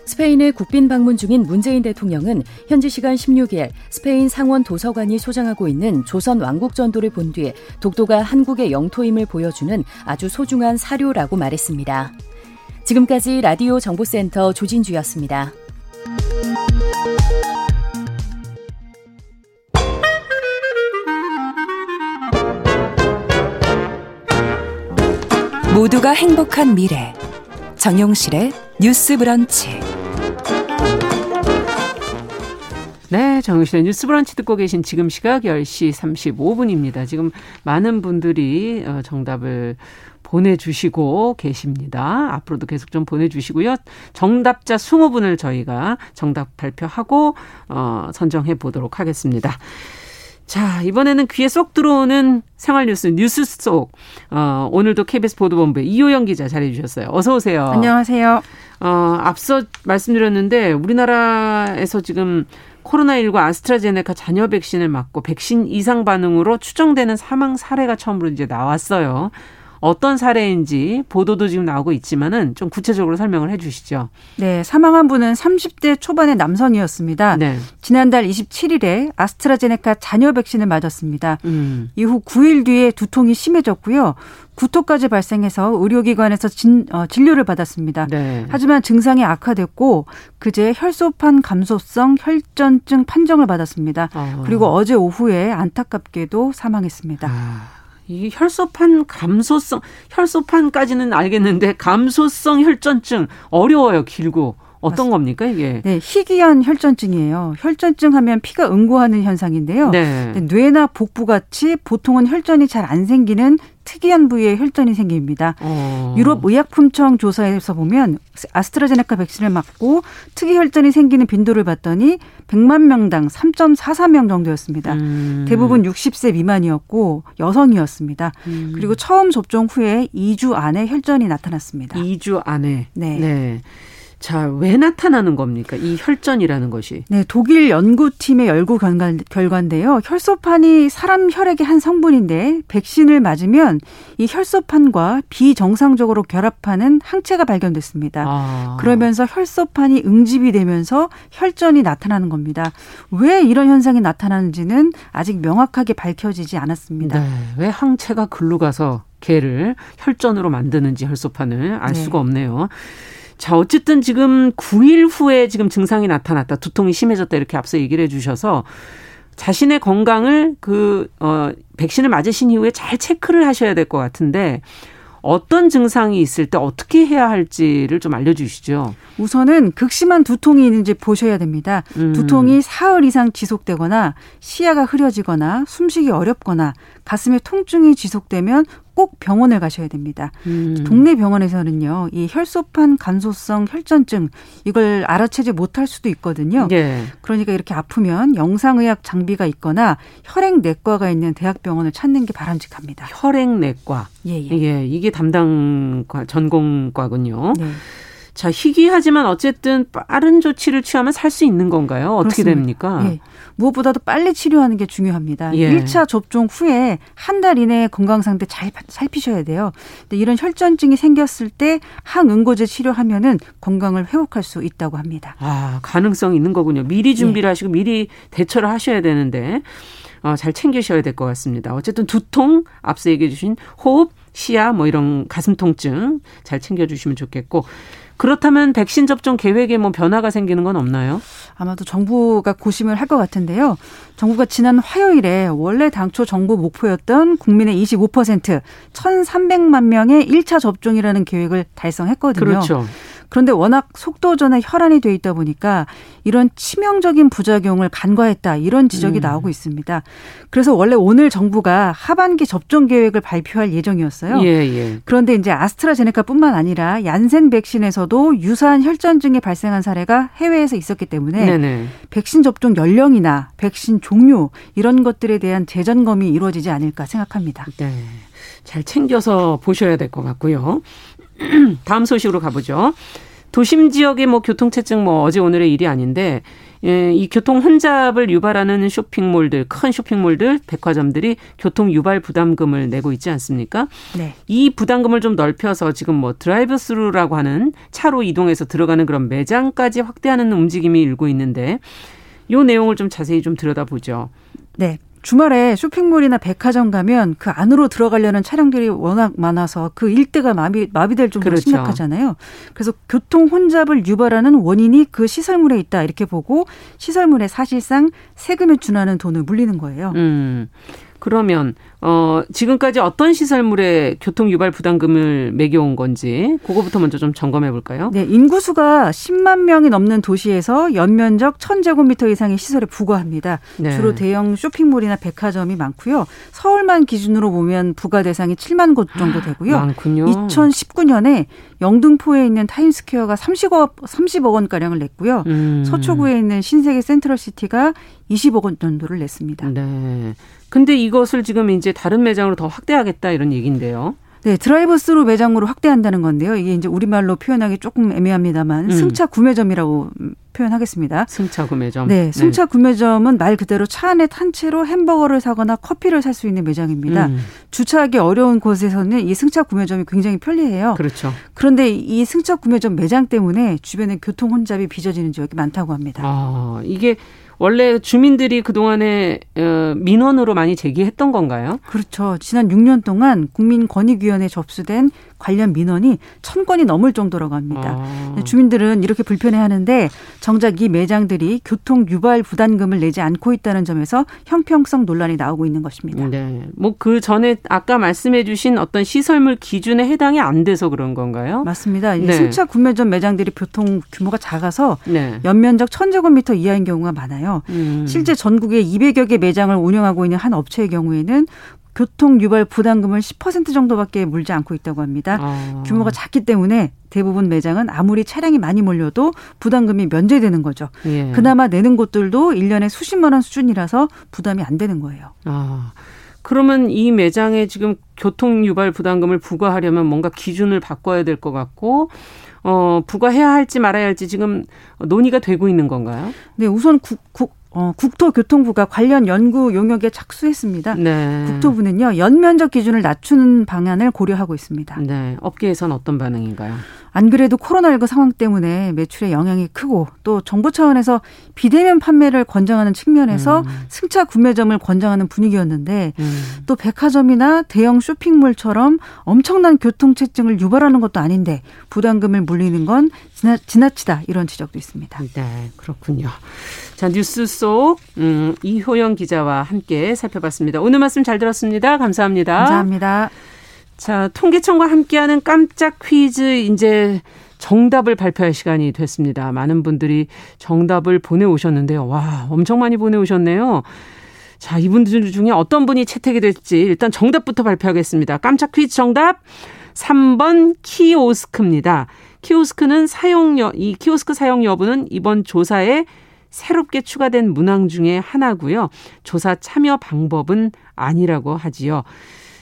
Speaker 1: 스페인의 국빈 방문 중인 문재인 대통령은 현지 시간 16일 스페인 상원 도서관이 소장하고 있는 조선 왕국 전도를 본 뒤에 독도가 한국의 영토임을 보여주는 아주 소중한 사료라고 말했습니다. 지금까지 라디오 정보센터 조진주였습니다.
Speaker 6: 모두가 행복한 미래 정용실의 뉴스 브런치
Speaker 2: 네, 정유실의 뉴스 브런치 듣고 계신 지금 시각 10시 35분입니다. 지금 많은 분들이 어, 정답을 보내주시고 계십니다. 앞으로도 계속 좀 보내주시고요. 정답자 20분을 저희가 정답 발표하고, 어, 선정해 보도록 하겠습니다. 자, 이번에는 귀에 쏙 들어오는 생활 뉴스, 뉴스 속. 어, 오늘도 KBS 보도본부의 이호영 기자 잘해 주셨어요. 어서 오세요.
Speaker 5: 안녕하세요.
Speaker 2: 어, 앞서 말씀드렸는데 우리나라에서 지금 코로나19 아스트라제네카 잔여 백신을 맞고 백신 이상 반응으로 추정되는 사망 사례가 처음으로 이제 나왔어요. 어떤 사례인지 보도도 지금 나오고 있지만은 좀 구체적으로 설명을 해 주시죠.
Speaker 7: 네, 사망한 분은 30대 초반의 남성이었습니다. 네. 지난달 27일에 아스트라제네카 잔여 백신을 맞았습니다. 음. 이후 9일 뒤에 두통이 심해졌고요. 구토까지 발생해서 의료기관에서 진, 어, 진료를 받았습니다. 네. 하지만 증상이 악화됐고 그제 혈소판 감소성 혈전증 판정을 받았습니다. 아. 그리고 어제 오후에 안타깝게도 사망했습니다. 아.
Speaker 2: 이 혈소판 감소성 혈소판까지는 알겠는데 감소성 혈전증 어려워요 길고 어떤 겁니까 이게?
Speaker 7: 네, 희귀한 혈전증이에요. 혈전증 하면 피가 응고하는 현상인데요. 네. 뇌나 복부 같이 보통은 혈전이 잘 안 생기는 특이한 부위에 혈전이 생깁니다. 어. 유럽 의약품청 조사에서 보면 아스트라제네카 백신을 맞고 특이 혈전이 생기는 빈도를 봤더니 100만 명당 3.44명 정도였습니다. 음. 대부분 60세 미만이었고 여성이었습니다. 음. 그리고 처음 접종 후에 2주 안에 혈전이 나타났습니다.
Speaker 2: 2주 안에. 네. 네. 자, 왜 나타나는 겁니까? 이 혈전이라는 것이.
Speaker 7: 네, 독일 연구팀의 연구 결과, 인데요 혈소판이 사람 혈액의 한 성분인데 백신을 맞으면 이 혈소판과 비정상적으로 결합하는 항체가 발견됐습니다. 아. 그러면서 혈소판이 응집이 되면서 혈전이 나타나는 겁니다. 왜 이런 현상이 나타나는지는 아직 명확하게 밝혀지지 않았습니다. 네,
Speaker 2: 왜 항체가 글로 가서 개를 혈전으로 만드는지 혈소판을 알 네. 수가 없네요. 자, 어쨌든 지금 9일 후에 지금 증상이 나타났다. 두통이 심해졌다. 이렇게 앞서 얘기를 해 주셔서 자신의 건강을 그, 어, 백신을 맞으신 이후에 잘 체크를 하셔야 될 것 같은데 어떤 증상이 있을 때 어떻게 해야 할지를 좀 알려주시죠.
Speaker 7: 우선은 극심한 두통이 있는지 보셔야 됩니다. 음. 두통이 사흘 이상 지속되거나 시야가 흐려지거나 숨쉬기 어렵거나 가슴에 통증이 지속되면 꼭 병원을 가셔야 됩니다. 음. 동네 병원에서는요, 이 혈소판 감소성 혈전증 이걸 알아채지 못할 수도 있거든요. 예. 그러니까 이렇게 아프면 영상의학 장비가 있거나 혈액내과가 있는 대학병원을 찾는 게 바람직합니다.
Speaker 2: 혈액내과. 예, 예. 예 이게 담당 전공과군요. 네. 자, 희귀하지만 어쨌든 빠른 조치를 취하면 살 수 있는 건가요? 어떻게 그렇습니다. 됩니까? 예.
Speaker 7: 무엇보다도 빨리 치료하는 게 중요합니다. 예. 1차 접종 후에 한 달 이내에 건강 상태 잘 살피셔야 돼요. 근데 이런 혈전증이 생겼을 때 항응고제 치료하면은 건강을 회복할 수 있다고 합니다.
Speaker 2: 아, 가능성 있는 거군요. 미리 준비를 예. 하시고 미리 대처를 하셔야 되는데 어, 잘 챙기셔야 될 것 같습니다. 어쨌든 두통, 앞서 얘기해 주신 호흡, 시야 뭐 이런 가슴 통증 잘 챙겨 주시면 좋겠고 그렇다면 백신 접종 계획에 뭐 변화가 생기는 건 없나요?
Speaker 7: 아마도 정부가 고심을 할 것 같은데요. 정부가 지난 화요일에 원래 당초 정부 목표였던 국민의 25% 1,300만 명의 1차 접종이라는 계획을 달성했거든요.
Speaker 2: 그렇죠.
Speaker 7: 그런데 워낙 속도전에 혈안이 돼 있다 보니까 이런 치명적인 부작용을 간과했다 이런 지적이 음. 나오고 있습니다. 그래서 원래 오늘 정부가 하반기 접종 계획을 발표할 예정이었어요. 예, 예. 그런데 이제 아스트라제네카뿐만 아니라 얀센 백신에서도 유사한 혈전증이 발생한 사례가 해외에서 있었기 때문에 네네. 백신 접종 연령이나 백신 종류 이런 것들에 대한 재점검이 이루어지지 않을까 생각합니다. 네.
Speaker 2: 잘 챙겨서 보셔야 될 것 같고요. 다음 소식으로 가보죠. 도심 지역의 뭐 교통체증 뭐 어제 오늘의 일이 아닌데 예, 이 교통 혼잡을 유발하는 쇼핑몰들, 큰 쇼핑몰들, 백화점들이 교통 유발 부담금을 내고 있지 않습니까? 네. 이 부담금을 좀 넓혀서 지금 뭐 드라이브 스루라고 하는 차로 이동해서 들어가는 그런 매장까지 확대하는 움직임이 일고 있는데 요 내용을 좀 자세히 좀 들여다보죠.
Speaker 7: 네. 주말에 쇼핑몰이나 백화점 가면 그 안으로 들어가려는 차량들이 워낙 많아서 그 일대가 마비, 마비될 정도로 그렇죠. 심각하잖아요. 그래서 교통 혼잡을 유발하는 원인이 그 시설물에 있다 이렇게 보고 시설물에 사실상 세금에 준하는 돈을 물리는 거예요. 음.
Speaker 2: 그러면 어 지금까지 어떤 시설물에 교통 유발 부담금을 매겨온 건지 그거부터 먼저 좀 점검해 볼까요?
Speaker 7: 네, 인구수가 10만 명이 넘는 도시에서 연면적 1000제곱미터 이상의 시설에 부과합니다. 네. 주로 대형 쇼핑몰이나 백화점이 많고요. 서울만 기준으로 보면 부과 대상이 7만 곳 정도 되고요.
Speaker 2: 많군요.
Speaker 7: 2019년에 영등포에 있는 타임스퀘어가 30억 30억 원 가량을 냈고요. 음. 서초구에 있는 신세계 센트럴시티가 20억 원 정도를 냈습니다.
Speaker 2: 네. 근데 이것을 지금 이제 다른 매장으로 더 확대하겠다 이런 얘기인데요.
Speaker 7: 네, 드라이브 스루 매장으로 확대한다는 건데요. 이게 이제 우리말로 표현하기 조금 애매합니다만 음. 승차 구매점이라고 표현하겠습니다.
Speaker 2: 승차 구매점.
Speaker 7: 네, 승차 네. 구매점은 말 그대로 차 안에 탄 채로 햄버거를 사거나 커피를 살 수 있는 매장입니다. 음. 주차하기 어려운 곳에서는 이 승차 구매점이 굉장히 편리해요.
Speaker 2: 그렇죠.
Speaker 7: 그런데 이 승차 구매점 매장 때문에 주변에 교통 혼잡이 빚어지는 지역이 많다고 합니다.
Speaker 2: 아, 이게 원래 주민들이 그동안에 어, 민원으로 많이 제기했던 건가요?
Speaker 7: 그렇죠. 지난 6년 동안 국민권익위원회 접수된 관련 민원이 천 건이 넘을 정도라고 합니다. 아. 주민들은 이렇게 불편해하는데 정작 이 매장들이 교통 유발 부담금을 내지 않고 있다는 점에서 형평성 논란이 나오고 있는 것입니다.
Speaker 2: 네. 뭐 그 전에 아까 말씀해주신 어떤 시설물 기준에 해당이 안 돼서 그런 건가요?
Speaker 7: 맞습니다. 네. 승차 구매점 매장들이 교통 규모가 작아서 네. 연면적 천제곱미터 이하인 경우가 많아요. 음. 실제 전국에 200여 개 매장을 운영하고 있는 한 업체의 경우에는 교통 유발 부담금을 10% 정도밖에 물지 않고 있다고 합니다. 아. 규모가 작기 때문에 대부분 매장은 아무리 차량이 많이 몰려도 부담금이 면제되는 거죠. 예. 그나마 내는 곳들도 1년에 수십만 원 수준이라서 부담이 안 되는 거예요.
Speaker 2: 아. 그러면 이 매장에 지금 교통 유발 부담금을 부과하려면 뭔가 기준을 바꿔야 될 것 같고 어, 부과해야 할지 말아야 할지 지금 논의가 되고 있는 건가요?
Speaker 7: 네, 우선 국, 국 어, 국토교통부가 관련 연구 용역에 착수했습니다. 네. 국토부는요 연면적 기준을 낮추는 방안을 고려하고 있습니다.
Speaker 2: 네. 업계에선 어떤 반응인가요?
Speaker 7: 안 그래도 코로나19 상황 때문에 매출에 영향이 크고 또 정부 차원에서 비대면 판매를 권장하는 측면에서 음. 승차 구매점을 권장하는 분위기였는데 음. 또 백화점이나 대형 쇼핑몰처럼 엄청난 교통체증을 유발하는 것도 아닌데 부담금을 물리는 건 지나, 지나치다 이런 지적도 있습니다.
Speaker 2: 네, 그렇군요. 자 뉴스 속 음, 이효영 기자와 함께 살펴봤습니다. 오늘 말씀 잘 들었습니다. 감사합니다.
Speaker 7: 감사합니다.
Speaker 2: 자, 통계청과 함께하는 깜짝 퀴즈 이제 정답을 발표할 시간이 됐습니다. 많은 분들이 정답을 보내오셨는데요. 와, 엄청 많이 보내오셨네요. 자, 이분들 중에 어떤 분이 채택이 될지 일단 정답부터 발표하겠습니다. 깜짝 퀴즈 정답 3번 키오스크입니다. 키오스크는 사용 여, 이 키오스크 사용 여부는 이번 조사에 새롭게 추가된 문항 중에 하나고요. 조사 참여 방법은 아니라고 하지요.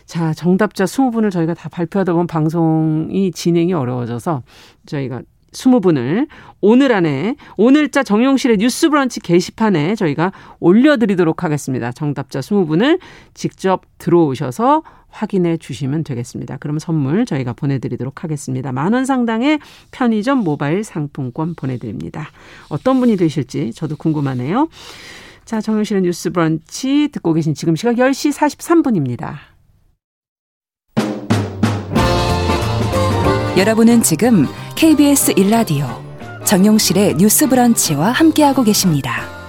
Speaker 2: 자, 정답자 20분을 저희가 다 발표하다 보면 방송이 진행이 어려워져서 저희가 20분을 오늘 안에 오늘자 정용실의 뉴스 브런치 게시판에 저희가 올려드리도록 하겠습니다. 정답자 20분을 직접 들어오셔서 확인해 주시면 되겠습니다. 그럼 선물 저희가 보내드리도록 하겠습니다. 만 원 상당의 편의점 모바일 상품권 보내드립니다. 어떤 분이 되실지 저도 궁금하네요. 자, 정용실의 뉴스 브런치 듣고 계신 지금 시각 10시 43분입니다.
Speaker 6: 여러분은 지금 KBS 1라디오 정용실의 뉴스 브런치와 함께하고 계십니다.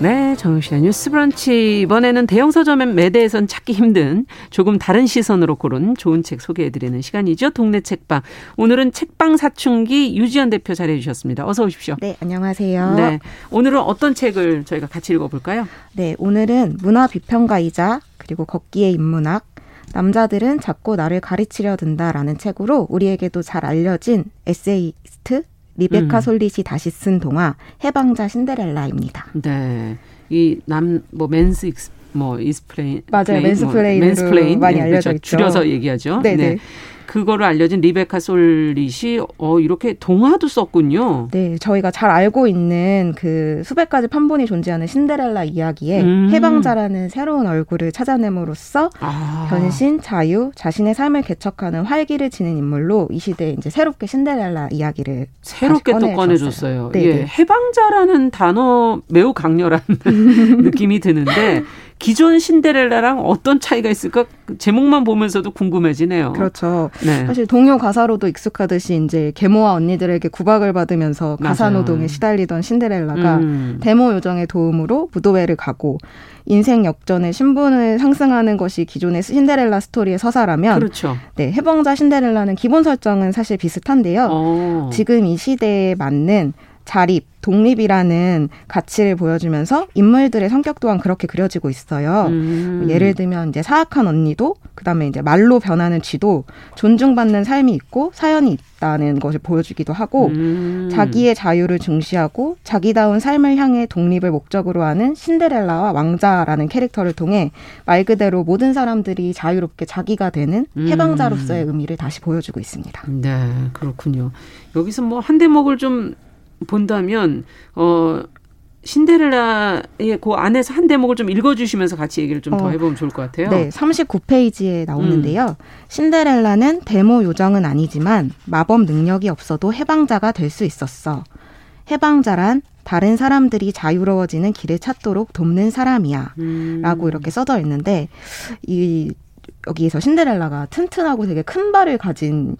Speaker 2: 네, 정용실의 뉴스 브런치. 이번에는 대형 서점 매대에선 찾기 힘든 조금 다른 시선으로 고른 좋은 책 소개해드리는 시간이죠. 동네 책방. 오늘은 책방 사춘기 유지현 대표 자리해주셨습니다. 어서 오십시오.
Speaker 8: 네, 안녕하세요.
Speaker 2: 네, 오늘은 어떤 책을 저희가 같이 읽어볼까요?
Speaker 8: 네, 오늘은 문화 비평가이자 그리고 걷기의 인문학, 남자들은 자꾸 나를 가르치려 든다라는 책으로 우리에게도 잘 알려진 에세이스트 리베카 음. 솔릿이 다시 쓴 동화 해방자 신데렐라입니다.
Speaker 2: 네. 이 남 뭐 mans ex 뭐 explain
Speaker 8: 맞아요. mansplain 뭐, mansplain 많이 네, 알려져 그렇죠. 있죠.
Speaker 2: 줄여서 얘기하죠.
Speaker 8: 네네. 네.
Speaker 2: 그거를 알려진 리베카 솔릿이 어 이렇게 동화도 썼군요.
Speaker 8: 네, 저희가 잘 알고 있는 그 수백 가지 판본이 존재하는 신데렐라 이야기에 음. 해방자라는 새로운 얼굴을 찾아냄으로써 아. 변신, 자유, 자신의 삶을 개척하는 활기를 지닌 인물로 이 시대에 이제 새롭게 신데렐라 이야기를
Speaker 2: 새롭게 또 꺼내줬어요. 네, 예, 네. 해방자라는 단어 매우 강렬한 느낌이 드는데 기존 신데렐라랑 어떤 차이가 있을까 제목만 보면서도 궁금해지네요.
Speaker 8: 그렇죠. 네. 사실 동요 가사로도 익숙하듯이 이제 계모와 언니들에게 구박을 받으면서 가사 노동에 시달리던 신데렐라가 음. 데모 요정의 도움으로 무도회를 가고 인생 역전의 신분을 상승하는 것이 기존의 신데렐라 스토리의 서사라면
Speaker 2: 그렇죠.
Speaker 8: 네, 해방자 신데렐라는 기본 설정은 사실 비슷한데요. 오. 어. 지금 이 시대에 맞는 자립, 독립이라는 가치를 보여주면서 인물들의 성격 또한 그렇게 그려지고 있어요. 음. 예를 들면 이제 사악한 언니도 그다음에 이제 말로 변하는 쥐도 존중받는 삶이 있고 사연이 있다는 것을 보여주기도 하고 음. 자기의 자유를 중시하고 자기다운 삶을 향해 독립을 목적으로 하는 신데렐라와 왕자라는 캐릭터를 통해 말 그대로 모든 사람들이 자유롭게 자기가 되는 음. 해방자로서의 의미를 다시 보여주고 있습니다.
Speaker 2: 네, 그렇군요. 여기서 뭐 한 대목을 좀 본다면 어 신데렐라의 그 안에서 한 대목을 좀 읽어주시면서 같이 얘기를 좀더 어, 해보면 좋을 것 같아요.
Speaker 8: 네, 39페이지에 나오는데요. 음. 신데렐라는 데모 요정은 아니지만 마법 능력이 없어도 해방자가 될 수 있었어. 해방자란 다른 사람들이 자유로워지는 길을 찾도록 돕는 사람이야. 음. 라고 이렇게 써져 있는데, 이, 여기에서 신데렐라가 튼튼하고 되게 큰 발을 가진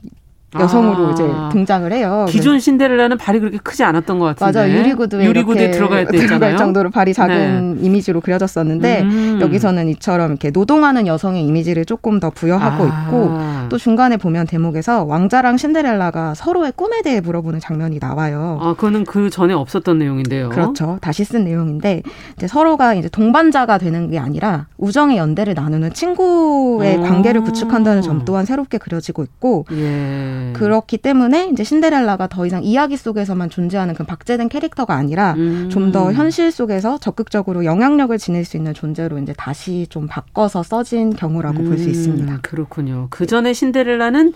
Speaker 8: 여성으로 아. 이제 등장을 해요.
Speaker 2: 기존 신데렐라는 발이 그렇게 크지 않았던 것 같은데.
Speaker 8: 맞아 유리구두에
Speaker 2: 유리구두에 들어갈 때 들어갈
Speaker 8: 정도로 발이 작은 네. 이미지로 그려졌었는데 음. 여기서는 이처럼 이렇게 노동하는 여성의 이미지를 조금 더 부여하고 아. 있고 또 중간에 보면 대목에서 왕자랑 신데렐라가 서로의 꿈에 대해 물어보는 장면이 나와요.
Speaker 2: 아 그거는 그 전에 없었던 내용인데요.
Speaker 8: 그렇죠. 다시 쓴 내용인데 이제 서로가 이제 동반자가 되는 게 아니라 우정의 연대를 나누는 친구의 오. 관계를 구축한다는 점 또한 새롭게 그려지고 있고. 예. 음. 그렇기 때문에 이제 신데렐라가 더 이상 이야기 속에서만 존재하는 그 박제된 캐릭터가 아니라 음. 좀더 현실 속에서 적극적으로 영향력을 지닐 수 있는 존재로 이제 다시 좀 바꿔서 써진 경우라고 음. 볼수 있습니다.
Speaker 2: 그렇군요. 그 전에 신데렐라는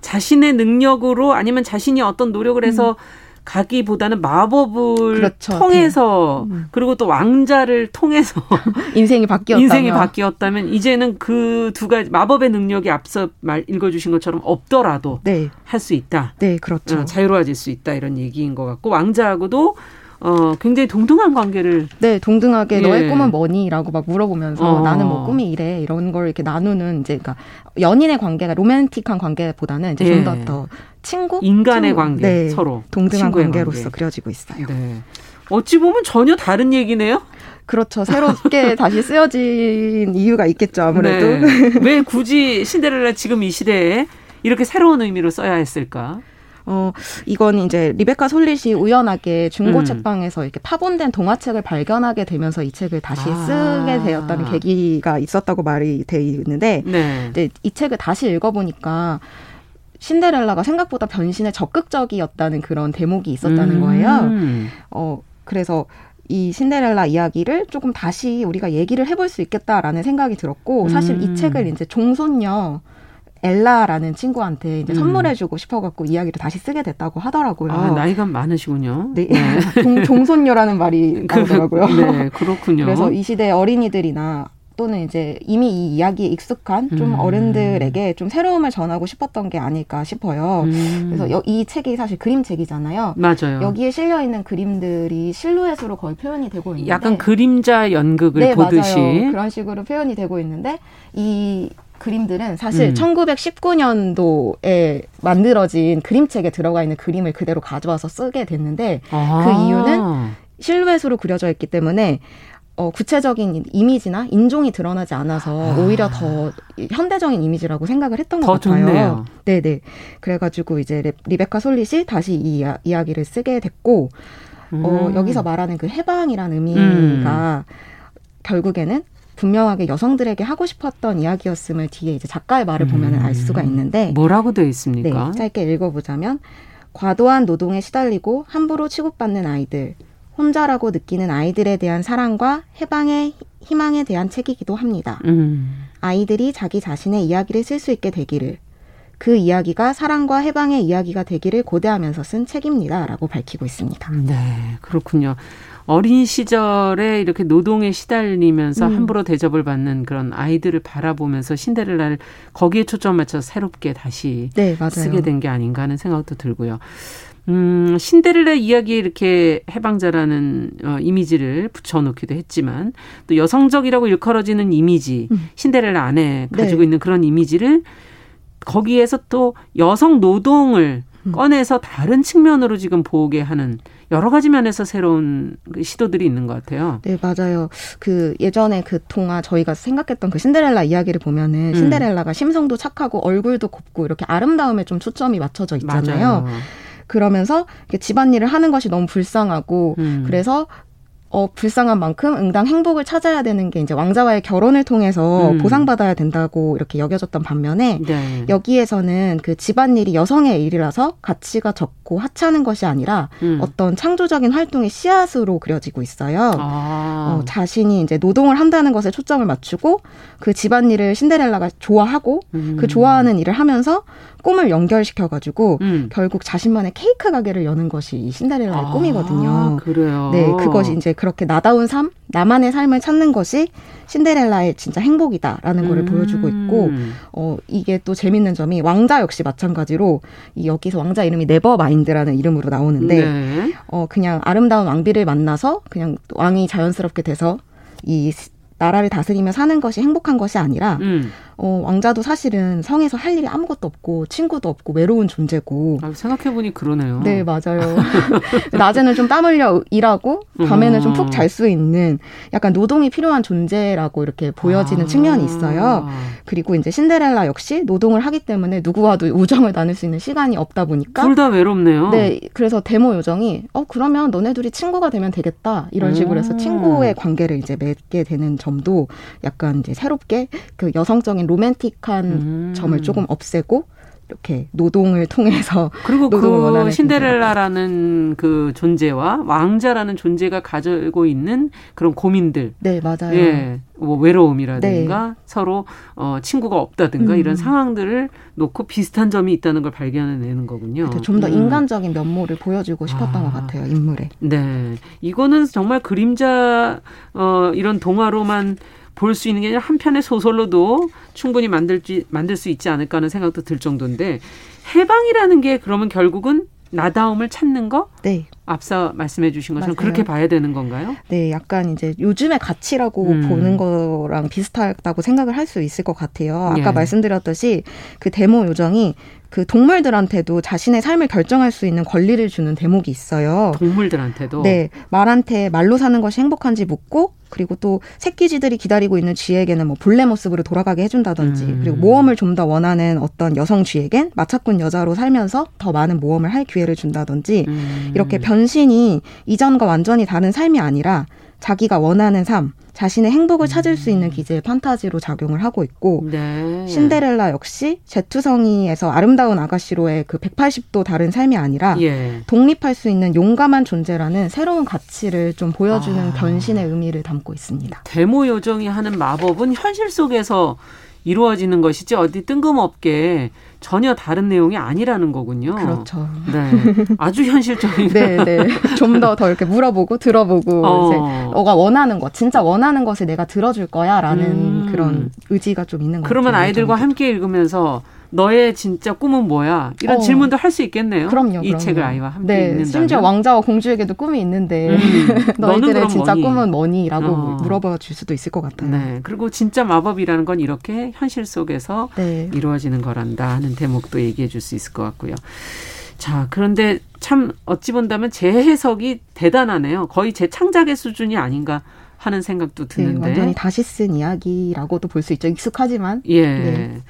Speaker 2: 자신의 능력으로 아니면 자신이 어떤 노력을 해서 음. 가기보다는 마법을 그렇죠. 통해서 네. 그리고 또 왕자를 통해서
Speaker 8: 인생이 바뀌었다면
Speaker 2: 인생이 바뀌었다면 이제는 그 두 가지 마법의 능력이 앞서 말 읽어주신 것처럼 없더라도 네. 할수 있다.
Speaker 8: 네, 그렇죠.
Speaker 2: 어, 자유로워질 수 있다 이런 얘기인 것 같고 왕자하고도 어, 굉장히 동등한 관계를.
Speaker 8: 네, 동등하게 예. 너의 꿈은 뭐니?라고 막 물어보면서 어. 나는 뭐 꿈이 이래 이런 걸 이렇게 나누는 이제 그러니까 연인의 관계가 로맨틱한 관계보다는 이제 예. 좀더 더 친구,
Speaker 2: 인간의 친구. 관계 네, 서로
Speaker 8: 동등한 관계로서 관계. 그려지고 있어요. 네.
Speaker 2: 어찌 보면 전혀 다른 얘기네요.
Speaker 8: 그렇죠. 새롭게 다시 쓰여진 이유가 있겠죠, 아무래도.
Speaker 2: 네. 왜 굳이 신데렐라 지금 이 시대에 이렇게 새로운 의미로 써야 했을까?
Speaker 8: 어, 이건 이제 리베카 솔릿이 우연하게 중고 음. 책방에서 이렇게 파본된 동화책을 발견하게 되면서 이 책을 다시 아. 쓰게 되었다는 계기가 있었다고 말이 돼 있는데 네. 이제 이 책을 다시 읽어보니까 신데렐라가 생각보다 변신에 적극적이었다는 그런 대목이 있었다는 음. 거예요. 어, 그래서 이 신데렐라 이야기를 조금 다시 우리가 얘기를 해볼 수 있겠다라는 생각이 들었고, 사실 이 음. 책을 이제 종손녀, 엘라라는 친구한테 이제 음. 선물해주고 싶어갖고 이야기를 다시 쓰게 됐다고 하더라고요.
Speaker 2: 아, 나이가 많으시군요.
Speaker 8: 네. 네. 종, 종손녀라는 말이 그, 나오더라고요.
Speaker 2: 네, 그렇군요.
Speaker 8: 그래서 이 시대 어린이들이나 또는 이제 이미 이 이야기에 익숙한 좀 음. 어른들에게 좀 새로움을 전하고 싶었던 게 아닐까 싶어요. 음. 그래서 여, 이 책이 사실 그림책이잖아요.
Speaker 2: 맞아요.
Speaker 8: 여기에 실려 있는 그림들이 실루엣으로 거의 표현이 되고 있는데
Speaker 2: 약간 그림자 연극을 네, 보듯이
Speaker 8: 맞아요. 그런 식으로 표현이 되고 있는데 이 그림들은 사실 음. 1919년도에 만들어진 그림책에 들어가 있는 그림을 그대로 가져와서 쓰게 됐는데 아. 그 이유는 실루엣으로 그려져 있기 때문에 어, 구체적인 이미지나 인종이 드러나지 않아서 아. 오히려 더 현대적인 이미지라고 생각을 했던 것 같아요. 좋네요. 네네. 그래가지고 이제 리베카 솔릿이 다시 이 이야, 기를 쓰게 됐고, 어, 음. 어, 여기서 말하는 그 해방이라는 의미가 음. 결국에는 분명하게 여성들에게 하고 싶었던 이야기였음을 뒤에 이제 작가의 말을 보면은 알 수가 음. 있는데
Speaker 2: 뭐라고 되어 있습니까?
Speaker 8: 네, 짧게 읽어보자면 과도한 노동에 시달리고 함부로 취급받는 아이들 혼자라고 느끼는 아이들에 대한 사랑과 해방의 희망에 대한 책이기도 합니다. 음. 아이들이 자기 자신의 이야기를 쓸 수 있게 되기를 그 이야기가 사랑과 해방의 이야기가 되기를 고대하면서 쓴 책입니다라고 밝히고 있습니다.
Speaker 2: 네, 그렇군요. 어린 시절에 이렇게 노동에 시달리면서 음. 함부로 대접을 받는 그런 아이들을 바라보면서 신데렐라를 거기에 초점 맞춰서 새롭게 다시 네, 쓰게 된 게 아닌가 하는 생각도 들고요. 음, 신데렐라 이야기에 이렇게 해방자라는 어, 이미지를 붙여놓기도 했지만 또 여성적이라고 일컬어지는 이미지, 음. 신데렐라 안에 가지고 네. 있는 그런 이미지를 거기에서 또 여성 노동을 음. 꺼내서 다른 측면으로 지금 보게 하는 여러 가지 면에서 새로운 그 시도들이 있는 것 같아요.
Speaker 8: 네, 맞아요. 그 예전에 그 동화 저희가 생각했던 그 신데렐라 이야기를 보면은 음. 신데렐라가 심성도 착하고 얼굴도 곱고 이렇게 아름다움에 좀 초점이 맞춰져 있잖아요. 맞아요. 그러면서 집안일을 하는 것이 너무 불쌍하고 음. 그래서 어, 불쌍한 만큼 응당 행복을 찾아야 되는 게 이제 왕자와의 결혼을 통해서 음. 보상받아야 된다고 이렇게 여겨졌던 반면에 네. 여기에서는 그 집안일이 여성의 일이라서 가치가 적고 하찮은 것이 아니라 음. 어떤 창조적인 활동의 씨앗으로 그려지고 있어요. 아. 어, 자신이 이제 노동을 한다는 것에 초점을 맞추고 그 집안일을 신데렐라가 좋아하고 음. 그 좋아하는 일을 하면서 꿈을 연결시켜가지고 음. 결국 자신만의 케이크 가게를 여는 것이 이 신데렐라의 아, 꿈이거든요.
Speaker 2: 그래요.
Speaker 8: 네, 그것이 이제 그렇게 나다운 삶, 나만의 삶을 찾는 것이 신데렐라의 진짜 행복이다라는 음. 거를 보여주고 있고, 어 이게 또 재밌는 점이 왕자 역시 마찬가지로 이 여기서 왕자 이름이 네버 마인드라는 이름으로 나오는데, 네. 어 그냥 아름다운 왕비를 만나서 그냥 왕이 자연스럽게 돼서 이 나라를 다스리며 사는 것이 행복한 것이 아니라 음. 어, 왕자도 사실은 성에서 할 일이 아무것도 없고 친구도 없고 외로운 존재고.
Speaker 2: 아, 생각해보니 그러네요.
Speaker 8: 네, 맞아요. 낮에는 좀 땀 흘려 일하고 밤에는 좀 푹 잘 수 있는 약간 노동이 필요한 존재라고 이렇게 보여지는 아. 측면이 있어요. 그리고 이제 신데렐라 역시 노동을 하기 때문에 누구와도 우정을 나눌 수 있는 시간이 없다 보니까
Speaker 2: 둘 다 외롭네요.
Speaker 8: 네, 그래서 데모 요정이 어 그러면 너네 둘이 친구가 되면 되겠다 이런 식으로 해서 친구의 관계를 이제 맺게 되는 점도 약간 이제 새롭게 그 여성적인 로맨틱한 음. 점을 조금 없애고 이렇게 노동을 통해서
Speaker 2: 그리고 그 신데렐라라는 그 존재와 왕자라는 존재가 가지고 있는 그런 고민들
Speaker 8: 네 맞아요
Speaker 2: 예, 뭐 외로움이라든가 네. 서로 어 친구가 없다든가 음. 이런 상황들을 놓고 비슷한 점이 있다는 걸 발견해내는 거군요.
Speaker 8: 좀더 음. 인간적인 면모를 보여주고 싶었던 아. 것 같아요 인물에.
Speaker 2: 네, 이거는 정말 그림자 어 이런 동화로만 볼 수 있는 게 아니라 한 편의 소설로도 충분히 만들지 만들 수 있지 않을까 하는 생각도 들 정도인데 해방이라는 게 그러면 결국은 나다움을 찾는 거? 네. 앞서 말씀해 주신 것처럼 맞아요. 그렇게 봐야 되는 건가요?
Speaker 8: 네, 약간 이제 요즘의 가치라고 음. 보는 거랑 비슷하다고 생각을 할 수 있을 것 같아요. 아까 예. 말씀드렸듯이 그 데모 요정이 그 동물들한테도 자신의 삶을 결정할 수 있는 권리를 주는 대목이 있어요.
Speaker 2: 동물들한테도?
Speaker 8: 네. 말한테 말로 사는 것이 행복한지 묻고 그리고 또 새끼쥐들이 기다리고 있는 쥐에게는 뭐 본래 모습으로 돌아가게 해준다든지 음. 그리고 모험을 좀 더 원하는 어떤 여성 쥐에겐 마차꾼 여자로 살면서 더 많은 모험을 할 기회를 준다든지 음. 이렇게 변신이 이전과 완전히 다른 삶이 아니라 자기가 원하는 삶, 자신의 행복을 찾을 수 있는 음. 기제의 판타지로 작용을 하고 있고 네. 신데렐라 역시 제투성이에서 아름다운 아가씨로의 그 180도 다른 삶이 아니라 예. 독립할 수 있는 용감한 존재라는 새로운 가치를 좀 보여주는 아. 변신의 의미를 담고 있습니다.
Speaker 2: 데모 요정이 하는 마법은 현실 속에서 이루어지는 것이지 어디 뜬금없게 전혀 다른 내용이 아니라는 거군요.
Speaker 8: 그렇죠.
Speaker 2: 네. 아주 현실적인.
Speaker 8: 네, 네. 좀 더 더 이렇게 물어보고 들어보고 어. 이제 너가 원하는 것, 진짜 원하는 것을 내가 들어줄 거야라는 음. 그런 의지가 좀 있는
Speaker 2: 같아요. 그러면 아이들과 함께 읽으면서 너의 진짜 꿈은 뭐야? 이런 어. 질문도 할 수 있겠네요.
Speaker 8: 그럼요.
Speaker 2: 이
Speaker 8: 그럼요.
Speaker 2: 책을 아이와 함께 네, 읽는다면.
Speaker 8: 심지어 왕자와 공주에게도 꿈이 있는데 음. 너희들의 진짜 뭐니? 꿈은 뭐니?라고 어. 물어봐 줄 수도 있을 것 같아요.
Speaker 2: 네. 그리고 진짜 마법이라는 건 이렇게 현실 속에서 네. 이루어지는 거란다 하는 대목도 얘기해 줄 수 있을 것 같고요. 자, 그런데 참 어찌 본다면 제 해석이 대단하네요. 거의 제 창작의 수준이 아닌가 하는 생각도 네, 드는데.
Speaker 8: 네, 완전히 다시 쓴 이야기라고도 볼 수 있죠. 익숙하지만.
Speaker 2: 예. 네.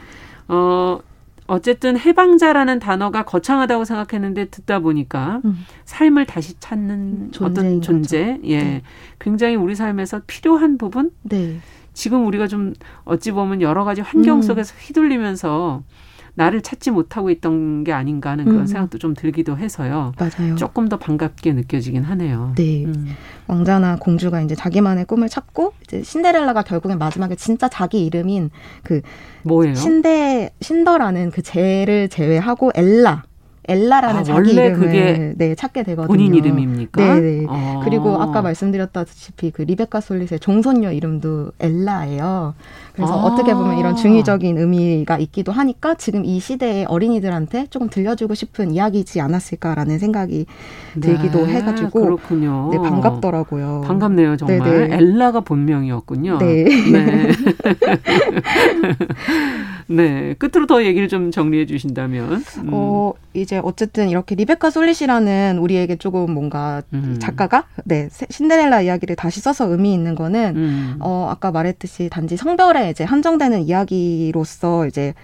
Speaker 2: 어, 어쨌든 해방자라는 단어가 거창하다고 생각했는데 듣다 보니까 음. 삶을 다시 찾는 어떤 존재, 거죠. 예, 네. 굉장히 우리 삶에서 필요한 부분. 네. 지금 우리가 좀 어찌 보면 여러 가지 환경 음. 속에서 휘둘리면서 나를 찾지 못하고 있던 게 아닌가 하는 그런 음. 생각도 좀 들기도 해서요.
Speaker 8: 맞아요.
Speaker 2: 조금 더 반갑게 느껴지긴 하네요.
Speaker 8: 네. 음. 왕자나 공주가 이제 자기만의 꿈을 찾고 이제 신데렐라가 결국엔 마지막에 진짜 자기 이름인 그
Speaker 2: 뭐예요?
Speaker 8: 신데 신더라는 그 제를 제외하고 엘라 엘라라는 아, 자기 이름을 네, 찾게 되거든요.
Speaker 2: 본인 이름입니까?
Speaker 8: 네. 네. 아. 그리고 아까 말씀드렸다시피 그 리베카 솔릿의 종손녀 이름도 엘라예요. 그래서 아. 어떻게 보면 이런 중의적인 의미가 있기도 하니까 지금 이 시대의 어린이들한테 조금 들려주고 싶은 이야기지 않았을까라는 생각이 네. 들기도 해가지고
Speaker 2: 그렇군요.
Speaker 8: 네, 반갑더라고요.
Speaker 2: 반갑네요, 정말. 네네. 네. 엘라가 본명이었군요.
Speaker 8: 네.
Speaker 2: 네. 네. 끝으로 더 얘기를 좀 정리해 주신다면.
Speaker 8: 음. 어, 이제 어쨌든 이렇게 리베카 솔릿이라는 우리에게 조금 뭔가 음. 작가가 네, 신데렐라 이야기를 다시 써서 의미 있는 거는 음. 어, 아까 말했듯이 단지 성별에 이제 한정되는 이야기로서 이제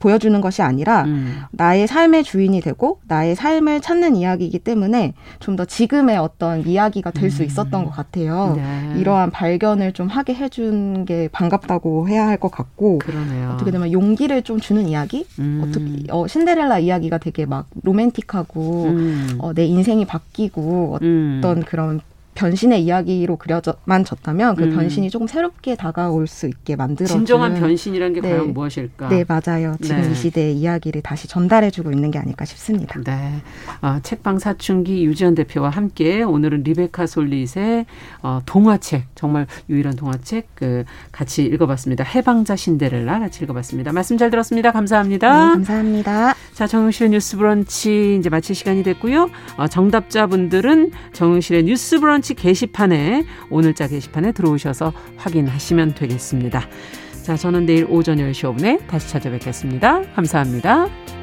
Speaker 8: 보여주는 것이 아니라 음. 나의 삶의 주인이 되고 나의 삶을 찾는 이야기이기 때문에 좀 더 지금의 어떤 이야기가 될수 음. 있었던 것 같아요. 네. 이러한 발견을 좀 하게 해준 게 반갑다고 해야 할 것 같고
Speaker 2: 그러네요.
Speaker 8: 어떻게 되면 용기를 좀 주는 이야기 음. 어떻게 어, 신데렐라 이야기가 되게 막 로맨틱하고 음. 어, 내 인생이 바뀌고 어떤 음. 그런 변신의 이야기로 그려만 졌다면 그 음. 변신이 조금 새롭게 다가올 수 있게 만들어
Speaker 2: 진정한 변신이라는 게 네. 과연 무엇일까?
Speaker 8: 네 맞아요. 지금 네. 이 시대의 이야기를 다시 전달해주고 있는 게 아닐까 싶습니다.
Speaker 2: 네, 어, 책방 사춘기 유지연 대표와 함께 오늘은 리베카 솔릿의 어, 동화책 정말 유일한 동화책 그 같이 읽어봤습니다. 해방자 신데렐라 같이 읽어봤습니다. 말씀 잘 들었습니다. 감사합니다.
Speaker 8: 네, 감사합니다.
Speaker 2: 자 정용실의 뉴스브런치 이제 마칠 시간이 됐고요. 어, 정답자분들은 정용실의 뉴스브런치 홈페이지 게시판에 오늘자 게시판에 들어오셔서 확인하시면 되겠습니다. 자, 저는 내일 오전 10시 5분에 다시 찾아뵙겠습니다. 감사합니다.